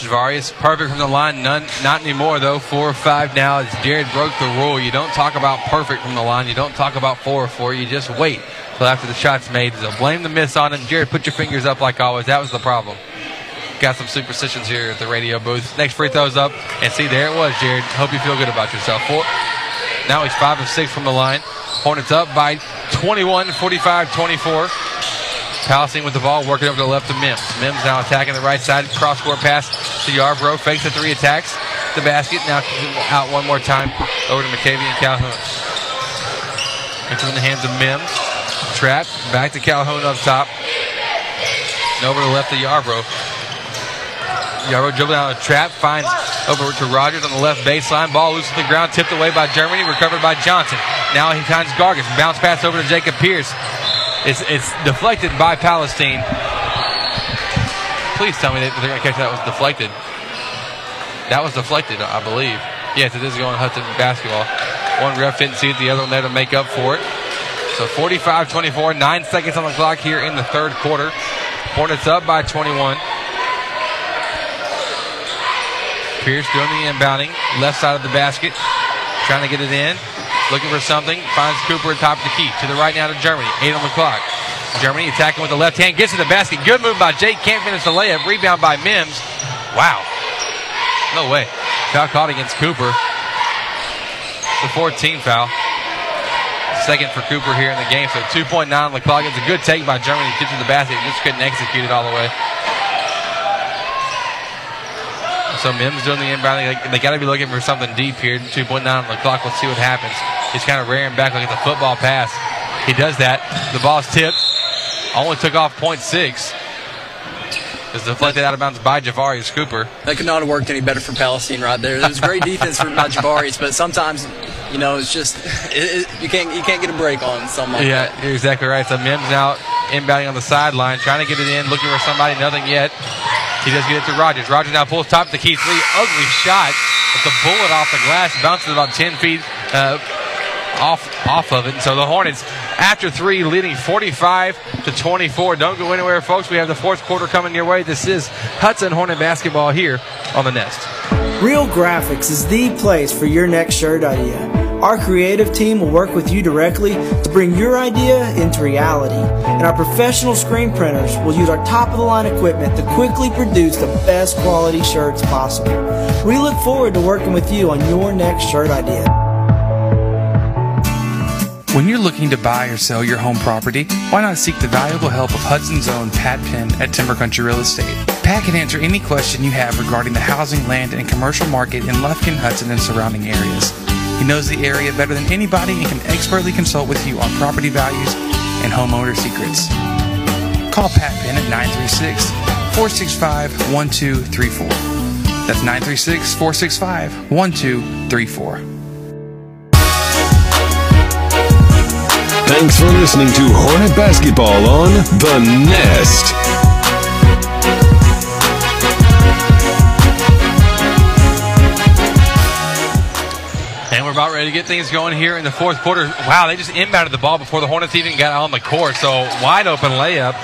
Javarius perfect from the line. None, not anymore though. Four or five now. As Jared broke the rule. You don't talk about perfect from the line. You don't talk about four or four. You just wait till after the shot's made. So blame the miss on him. Jared, put your fingers up like always. That was the problem. Got some superstitions here at the radio booth. Next free throw's up, and see there it was, Jared. Hope you feel good about yourself. Four. Now he's five of six from the line. Hornets up by 21, 45, 24. Palestine with the ball, working over to the left of Mims. Mims now attacking the right side, cross court pass to Yarbrough, fakes the three attacks, the basket, now out one more time over to McCavey and Calhoun. Into in the hands of Mims. Trap, back to Calhoun up top. And over to the left of Yarbrough. Yarbrough dribbling out a trap, finds over to Rogers on the left baseline. Ball loose to the ground, tipped away by Germany, recovered by Johnson. Now he finds Gargis. Bounce pass over to Jacob Pierce. It's, it's deflected by Palestine. Please tell me that they're going to catch that was deflected. That was deflected, I believe. Yes, it is going Hudson basketball. One ref didn't see it, the other one there to make up for it. So 45 24, nine seconds on the clock here in the third quarter. Hornets up by 21. Pierce doing the inbounding, left side of the basket, trying to get it in, looking for something, finds Cooper at top of the key. To the right now to Germany, eight on the clock. Germany attacking with the left hand, gets to the basket. Good move by Jake, can't finish the layup. Rebound by Mims. Wow. No way. Foul caught against Cooper. The 14 foul. Second for Cooper here in the game. So 2.9 on the clock. It's a good take by Germany to get to the basket. Just couldn't execute it all the way. So Mims doing the inbound. They, they got to be looking for something deep here. 2.9 on the clock. Let's see what happens. He's kind of rearing back like it's a football pass. He does that. The ball's tipped. Only took off 0.6. Is deflected out of bounds by Javarius Cooper.
That could not have worked any better for Palestine right there. It was great defense from by Javarius, but sometimes, you know, it's just it, it, you can't you can't get a break on something like
yeah,
that.
you're exactly right. So Mims now inbounding on the sideline, trying to get it in, looking for somebody, nothing yet. He does get it to Rogers. Rogers now pulls top of the key three. Ugly shot. But the bullet off the glass bounces about 10 feet uh, off off of it. And so the Hornets, after three, leading 45 to 24. Don't go anywhere, folks. We have the fourth quarter coming your way. This is Hudson Hornet basketball here on the Nest.
Real Graphics is the place for your next shirt idea. Our creative team will work with you directly to bring your idea into reality. And our professional screen printers will use our top of the line equipment to quickly produce the best quality shirts possible. We look forward to working with you on your next shirt idea.
When you're looking to buy or sell your home property, why not seek the valuable help of Hudson's own Pat Penn at Timber Country Real Estate? Pat can answer any question you have regarding the housing, land, and commercial market in Lufkin, Hudson, and surrounding areas. He knows the area better than anybody and can expertly consult with you on property values and homeowner secrets. Call Pat Penn at 936 465 1234. That's 936 465 1234.
Thanks for listening to Hornet Basketball on The Nest.
And we're about ready to get things going here in the fourth quarter. Wow, they just inbounded the ball before the Hornets even got on the court. So wide open layup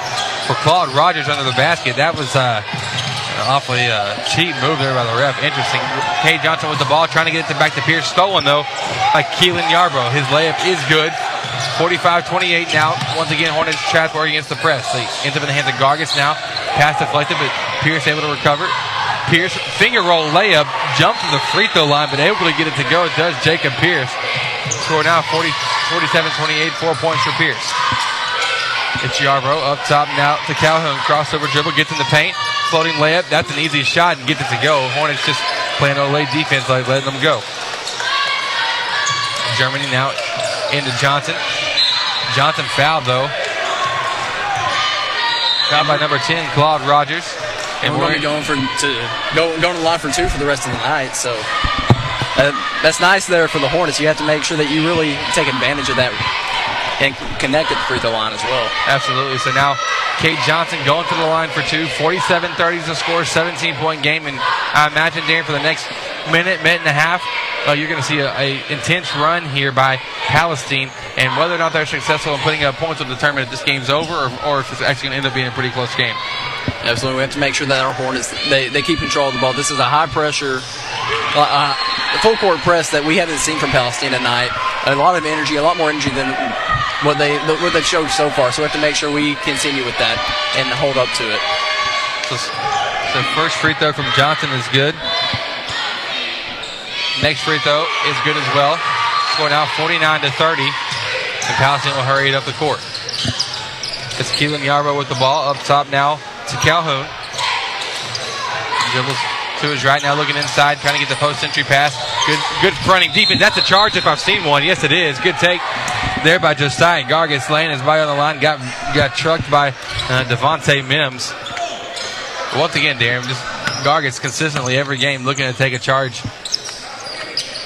for Claude Rogers under the basket. That was uh, an awfully uh, cheap move there by the ref. Interesting. Cade Johnson with the ball, trying to get it back to Pierce. Stolen though by Keelan Yarbrough. His layup is good. 45-28 now. Once again, Hornets Chatsworth against the press. They ends up in the hands of Gargis now. Pass deflected, but Pierce able to recover. Pierce finger roll layup, jump to the free throw line, but able to get it to go. It does Jacob Pierce. Score now 40, 47-28, four points for Pierce. It's Yarbrough up top now to Calhoun. Crossover dribble, gets in the paint. Floating layup. That's an easy shot and gets it to go. Hornets just playing olé defense like letting them go. Germany now into Johnson. Johnson fouled though. Fouled by number 10, Claude Rogers.
And we're going to be going for to go going to the line for two for the rest of the night. So uh, that's nice there for the Hornets. You have to make sure that you really take advantage of that and connect at the free throw line as well.
Absolutely. So now Cade Johnson going to the line for two. 47 30 is the score, 17 point game. And I imagine, Darren, for the next minute, minute and a half, uh, you're going to see a, a, intense run here by Palestine. And whether or not they're successful in putting up points will determine if this game's over or, or if it's actually going to end up being a pretty close game.
Absolutely, we have to make sure that our Hornets they, they keep control of the ball. This is a high pressure, uh, uh, full court press that we haven't seen from Palestine tonight. A lot of energy, a lot more energy than what they what they've showed so far. So we have to make sure we continue with that and hold up to it.
So, so first free throw from Johnson is good. Next free throw is good as well. Score now 49 to 30. And Palestine will hurry it up the court. It's Keelan Yarbrough with the ball up top now to Calhoun. Dribbles to his right now, looking inside, trying to get the post entry pass. Good, good fronting defense. That's a charge if I've seen one. Yes, it is. Good take there by Josiah Gargis. Laying his body on the line, got got trucked by uh, Devontae Mims. Once again, Darren, just Gargis consistently every game looking to take a charge.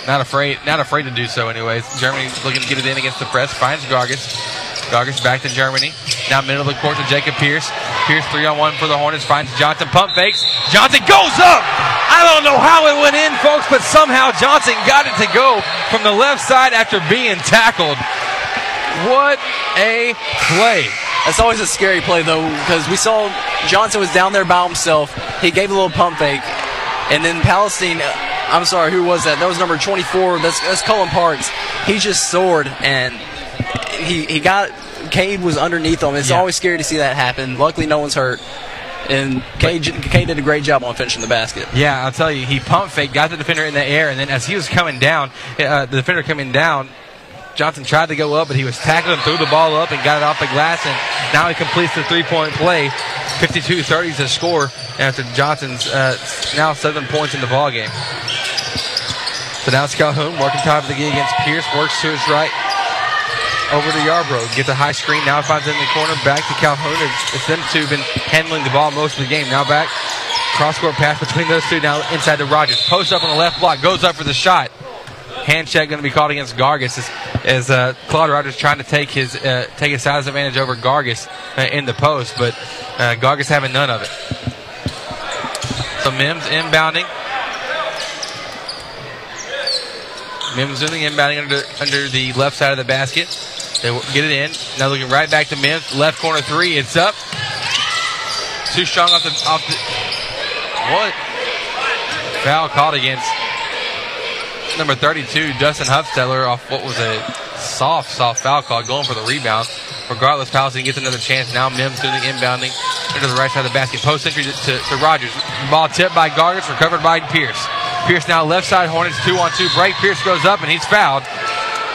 Not afraid, not afraid to do so. Anyways, Germany looking to get it in against the press. Finds Gargis. Gargis back to Germany. Now middle of the court to Jacob Pierce. Pierce three on one for the Hornets. Finds Johnson. Pump fakes. Johnson goes up. I don't know how it went in, folks, but somehow Johnson got it to go from the left side after being tackled. What a play.
That's always a scary play though, because we saw Johnson was down there by himself. He gave a little pump fake, and then Palestine. I'm sorry, who was that? That was number 24. That's, that's Cullum Parks. He just soared, and he he got Cade was underneath him. It's
Yeah.
always scary to see that happen. Luckily, no one's hurt, and Cade, Cade did a great job on finishing the basket.
Yeah, I'll tell you, he pump fake, got the defender in the air, and then as he was coming down, uh, the defender coming down, Johnson tried to go up, but he was tackled and threw the ball up and got it off the glass, and now he completes the three-point play. 52-30 is the score after Johnson's uh, now seven points in the ball game. So now it's Calhoun working top of the key against Pierce, works to his right, over to Yarbrough. Gets a high screen. Now finds it in the corner. Back to Calhoun. It's, it's them two been handling the ball most of the game. Now back. Cross court pass between those two. Now inside to Rogers. Post up on the left block. Goes up for the shot. Hand check going to be called against Gargis as, as uh, Claude Rogers trying to take his uh, take his size advantage over Gargis uh, in the post, but Gargis having none of it. So Mims inbounding. Mims doing the inbounding under under the left side of the basket. They get it in. Now looking right back to Mims. Left corner three. It's up. Too strong off the off the. What? Foul called against number 32, Dustin Hufstetler, off what was a soft, soft foul call, going for the rebound. Regardless, Palestine gets another chance. Now Mims doing the inbounding into the right side of the basket. Post entry to, to, to Rogers. Ball tipped by Gargis, recovered by Pierce. Pierce now left side, Hornets two on two break. Pierce goes up and he's fouled,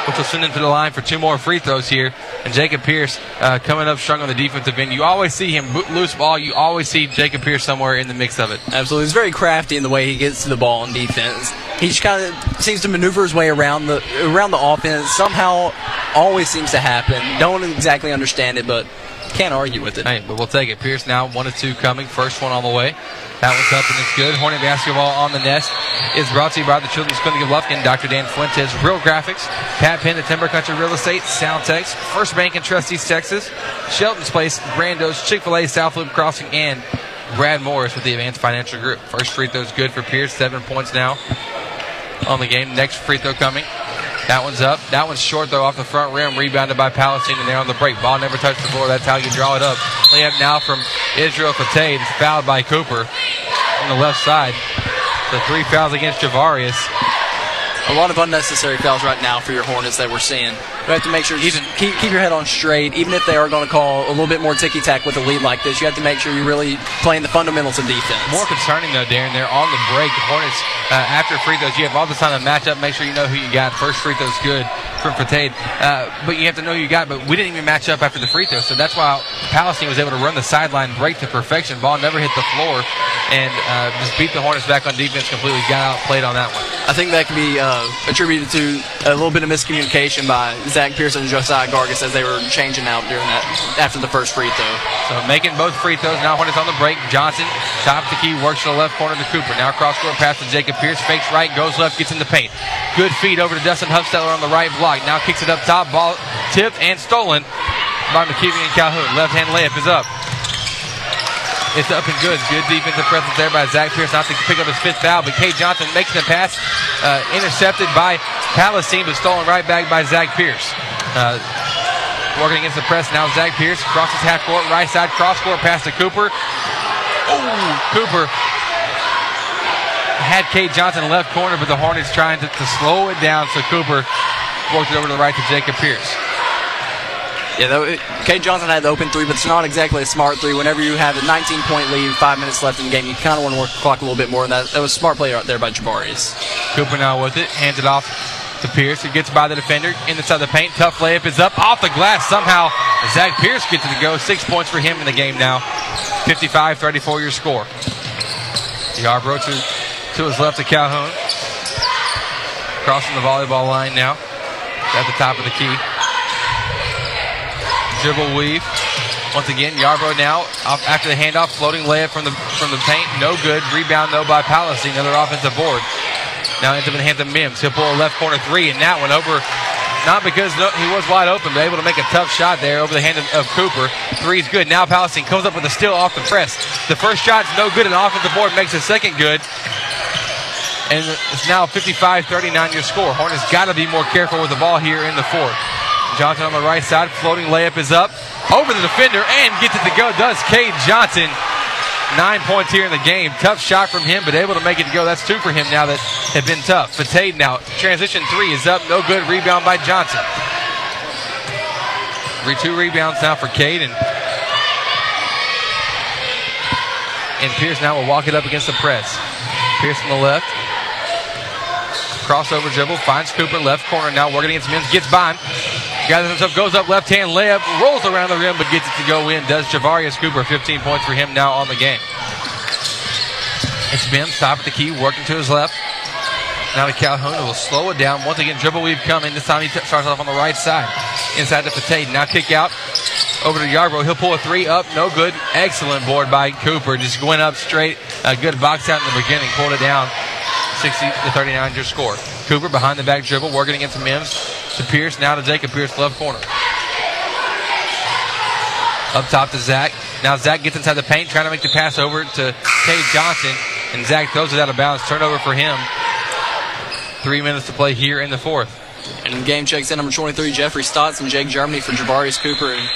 which will send him to the line for two more free throws here. And Jacob Pierce uh, coming up strong on the defensive end. You always see him loose ball. You always see Jacob Pierce somewhere in the mix of it.
Absolutely, he's very crafty in the way he gets to the ball in defense. He just kind of seems to maneuver his way around the around the offense. Somehow, always seems to happen. Don't exactly understand it, but can't argue with it.
Hey, but we'll take it. Pierce now one of two coming. First one on the way. That one's up and it's good. Hornet basketball on the nest is brought to you by the Children's Clinic of Lufkin, Dr. Dan Fuentes, Real Graphics, Pat Penn at Timber Country Real Estate, Soundtex, First Bank and Trust East Texas, Shelton's Place, Brando's, Chick-fil-A, South Loop Crossing, and Brad Morris with the Advanced Financial Group. First free throw's good for Pierce, seven points now on the game. Next free throw coming. That one's up. That one's short though off the front rim, rebounded by Palestine, and they're on the break. Ball never touched the floor. That's how you draw it up. Layup now from Israel Fatade. Fouled by Cooper on the left side. The three fouls against Javarius.
A lot of unnecessary fouls right now for your Hornets that we're seeing. You have to make sure you keep, keep your head on straight. Even if they are going to call a little bit more ticky tack with a lead like this, you have to make sure you're really playing the fundamentals of defense.
More concerning though, Darren. They're on the break. The Hornets uh, after free throws. You have all the time to match up. Make sure you know who you got. First free throw's good from Fatade, uh, but you have to know who you got. But we didn't even match up after the free throw, so that's why Palestine was able to run the sideline break to perfection. Ball never hit the floor, and uh, just beat the Hornets back on defense completely. Got outplayed on that one.
I think that can be uh, Uh, attributed to a little bit of miscommunication by Zach Pearson and Josiah Gargis as they were changing out during that after the first free throw.
So making both free throws. Now when it's on the break. Johnson, top the key, works to the left corner to Cooper. Now cross court pass to Jacob Pierce. Fakes right, goes left, gets in the paint. Good feed over to Dustin Hufstetler on the right block. Now kicks it up top. Ball tipped and stolen by McKeevy and Calhoun. Left hand layup is up. It's up and good. Good defensive presence there by Zach Pierce. Not to pick up his fifth foul, but Cade Johnson makes the pass. Uh, intercepted by Palestine, but stolen right back by Zach Pierce. Uh, working against the press now. Zach Pierce crosses half court, right side cross court pass to Cooper. Oh, Cooper had Cade Johnson left corner, but the Hornets trying to, to slow it down. So Cooper worked it over to the right to Jacob Pierce.
Yeah, though, Cade Johnson had the open three, but it's not exactly a smart three. Whenever you have a 19 point lead, five minutes left in the game, you kind of want to work the clock a little bit more. And that, that was a smart play out there by Javarius.
Cooper now with it, hands it off to Pierce, who gets by the defender inside the paint. Tough layup is up off the glass. Somehow Zach Pierce gets it to go. Six points for him in the game now. 55-34 your score. Yarbrough to, to his left to Calhoun. Crossing the volleyball line now. At the top of the key. Dribble weave. Once again, Yarbrough now after the handoff, floating layup from the from the paint, no good. Rebound though by Palestine, another offensive board. Now ends up in the hands of Mims. He'll pull a left corner three, and that one over. Not because no, he was wide open, but able to make a tough shot there over the hand of, of Cooper. Three's good. Now Palestine comes up with a steal off the press. The first shot's no good, and offensive board makes the second good. And it's now 55-39 your score. Hornets got to be more careful with the ball here in the fourth. Johnson on the right side, floating layup is up. Over the defender and gets it to go. Does Cade Johnson. Nine points here in the game. Tough shot from him, but able to make it to go. That's two for him now that have been tough. Fatade now. Transition three is up. No good. Rebound by Johnson. Three two rebounds now for Cade and and Pierce now will walk it up against the press. Pierce on the left. Crossover dribble, finds Cooper, left corner now, working against Mims, gets by him. Gathers himself, goes up left hand layup, rolls around the rim, but gets it to go in. Does Javarius Cooper, 15 points for him now on the game. It's Mims, top of the key, working to his left. Now to Calhoun, who will slow it down. Once again, dribble weave coming. This time he t- starts off on the right side. Inside to Fatade. Now kick out over to Yarbrough. He'll pull a three up. No good. Excellent board by Cooper. Just went up straight. A good box out in the beginning. Pulled it down. 60 to 39 your score. Cooper behind the back dribble, working against Mims to Pierce. Now to Jacob Pierce, left corner. Up top to Zach. Now Zach gets inside the paint, trying to make the pass over to Cade Johnson, and Zach throws it out of bounds. Turnover for him. Three minutes to play here in the fourth.
And game checks in number 23, Jeffrey Stotts and Jake Germany for Javarius Cooper. And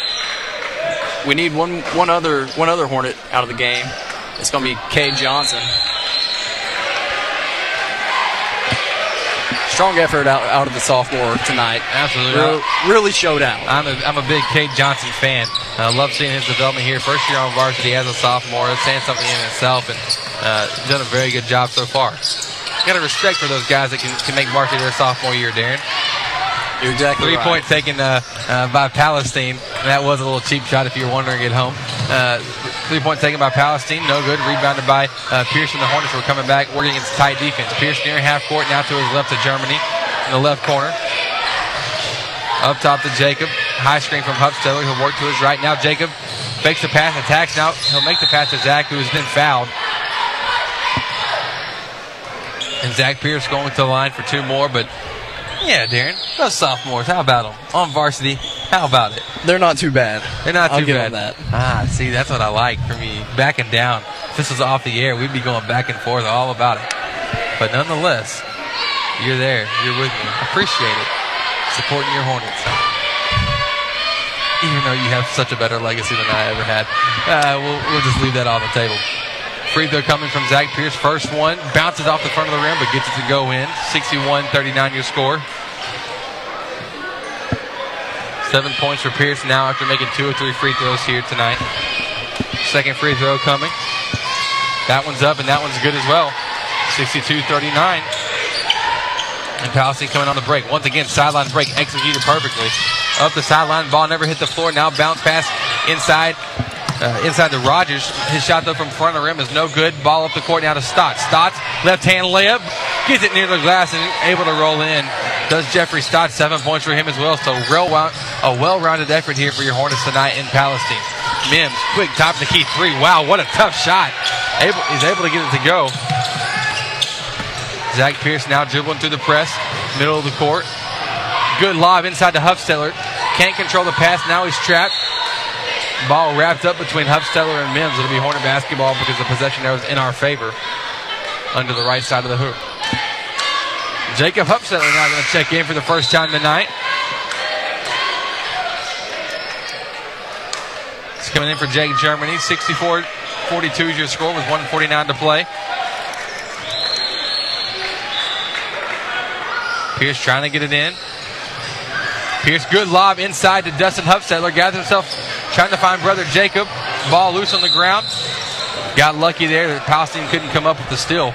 we need one one other one other Hornet out of the game. It's going to be Cade Johnson. Strong effort out, out of the sophomore tonight.
Absolutely.
Real, really showed out.
I'm a, I'm a big Cade Johnson fan. I uh, love seeing his development here. First year on varsity as a sophomore. It's saying something in itself and uh, done a very good job so far. Got a respect for those guys that can, can make varsity their sophomore year, Darren.
You're exactly
Three
right.
point taken uh, uh, by Palestine. That was a little cheap shot if you're wondering at home. Uh, three point taken by Palestine. No good. Rebounded by uh, Pierce and the Hornets. We're coming back working against tight defense. Pierce near half court. Now to his left to Germany in the left corner. Up top to Jacob. High screen from Hufstetler. He'll work to his right. Now Jacob fakes the pass, attacks. Now he'll make the pass to Zach, who has been fouled. And Zach Pierce going to the line for two more, but yeah, Darren, those sophomores, how about them on varsity? How about it?
They're not too bad.
They're not
I'll
too bad.
that.
Ah, see, that's what I like from you. Backing down. If this was off the air, we'd be going back and forth all about it. But nonetheless, you're there. You're with me. Appreciate it. Supporting your Hornets. Even though you have such a better legacy than I ever had. Uh, we'll, we'll just leave that on the table. Free throw coming from Zach Pierce. First one. Bounces off the front of the rim, but gets it to go in. 61 39 your score. Seven points for Pierce now after making two or three free throws here tonight. Second free throw coming. That one's up and that one's good as well. 62 39. And Palestine coming on the break. Once again, sideline break executed perfectly. Up the sideline, ball never hit the floor. Now bounce pass inside. Uh, inside the Rogers. His shot though from front of the rim is no good. Ball up the court now to Stotts. Stotts, left hand layup, gets it near the glass and able to roll in. Does Jeffrey Stotts seven points for him as well. So real, a well-rounded effort here for your Hornets tonight in Palestine. Mims, quick top of the key three. Wow, what a tough shot. Able, he's able to get it to go. Zach Pierce now dribbling through the press, middle of the court. Good lob inside to Hufstetler. Can't control the pass. Now he's trapped. Ball wrapped up between Hufstetler and Mims. It'll be Hornet basketball because the possession there was in our favor under the right side of the hoop. Jacob Hufstetler now going to check in for the first time tonight. He's coming in for Jake Germany. 64 42 is your score with 149 to play. Pierce trying to get it in. Pierce, good lob inside to Dustin Hufstetler. Gathers himself, trying to find brother Jacob. Ball loose on the ground. Got lucky there that Palestine couldn't come up with the steal.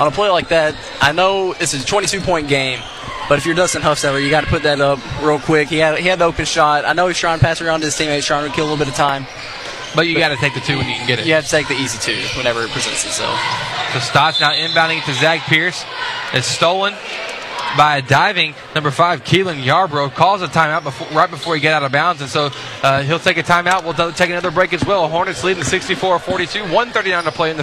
On a play like that, I know it's a 22 point game, but if you're Dustin Hufstetler, you got to put that up real quick. He had he had the open shot. I know he's trying to pass around to his teammates, trying to kill a little bit of time.
But you got to take the two when you can get it.
You have to take the easy two whenever it presents itself.
So Stotts now inbounding it to Zach Pierce. It's stolen by diving number five, Keelan Yarbrough calls a timeout before, right before he get out of bounds, and so uh, he'll take a timeout. We'll take another break as well. Hornets leading 64-42, 139 to play in the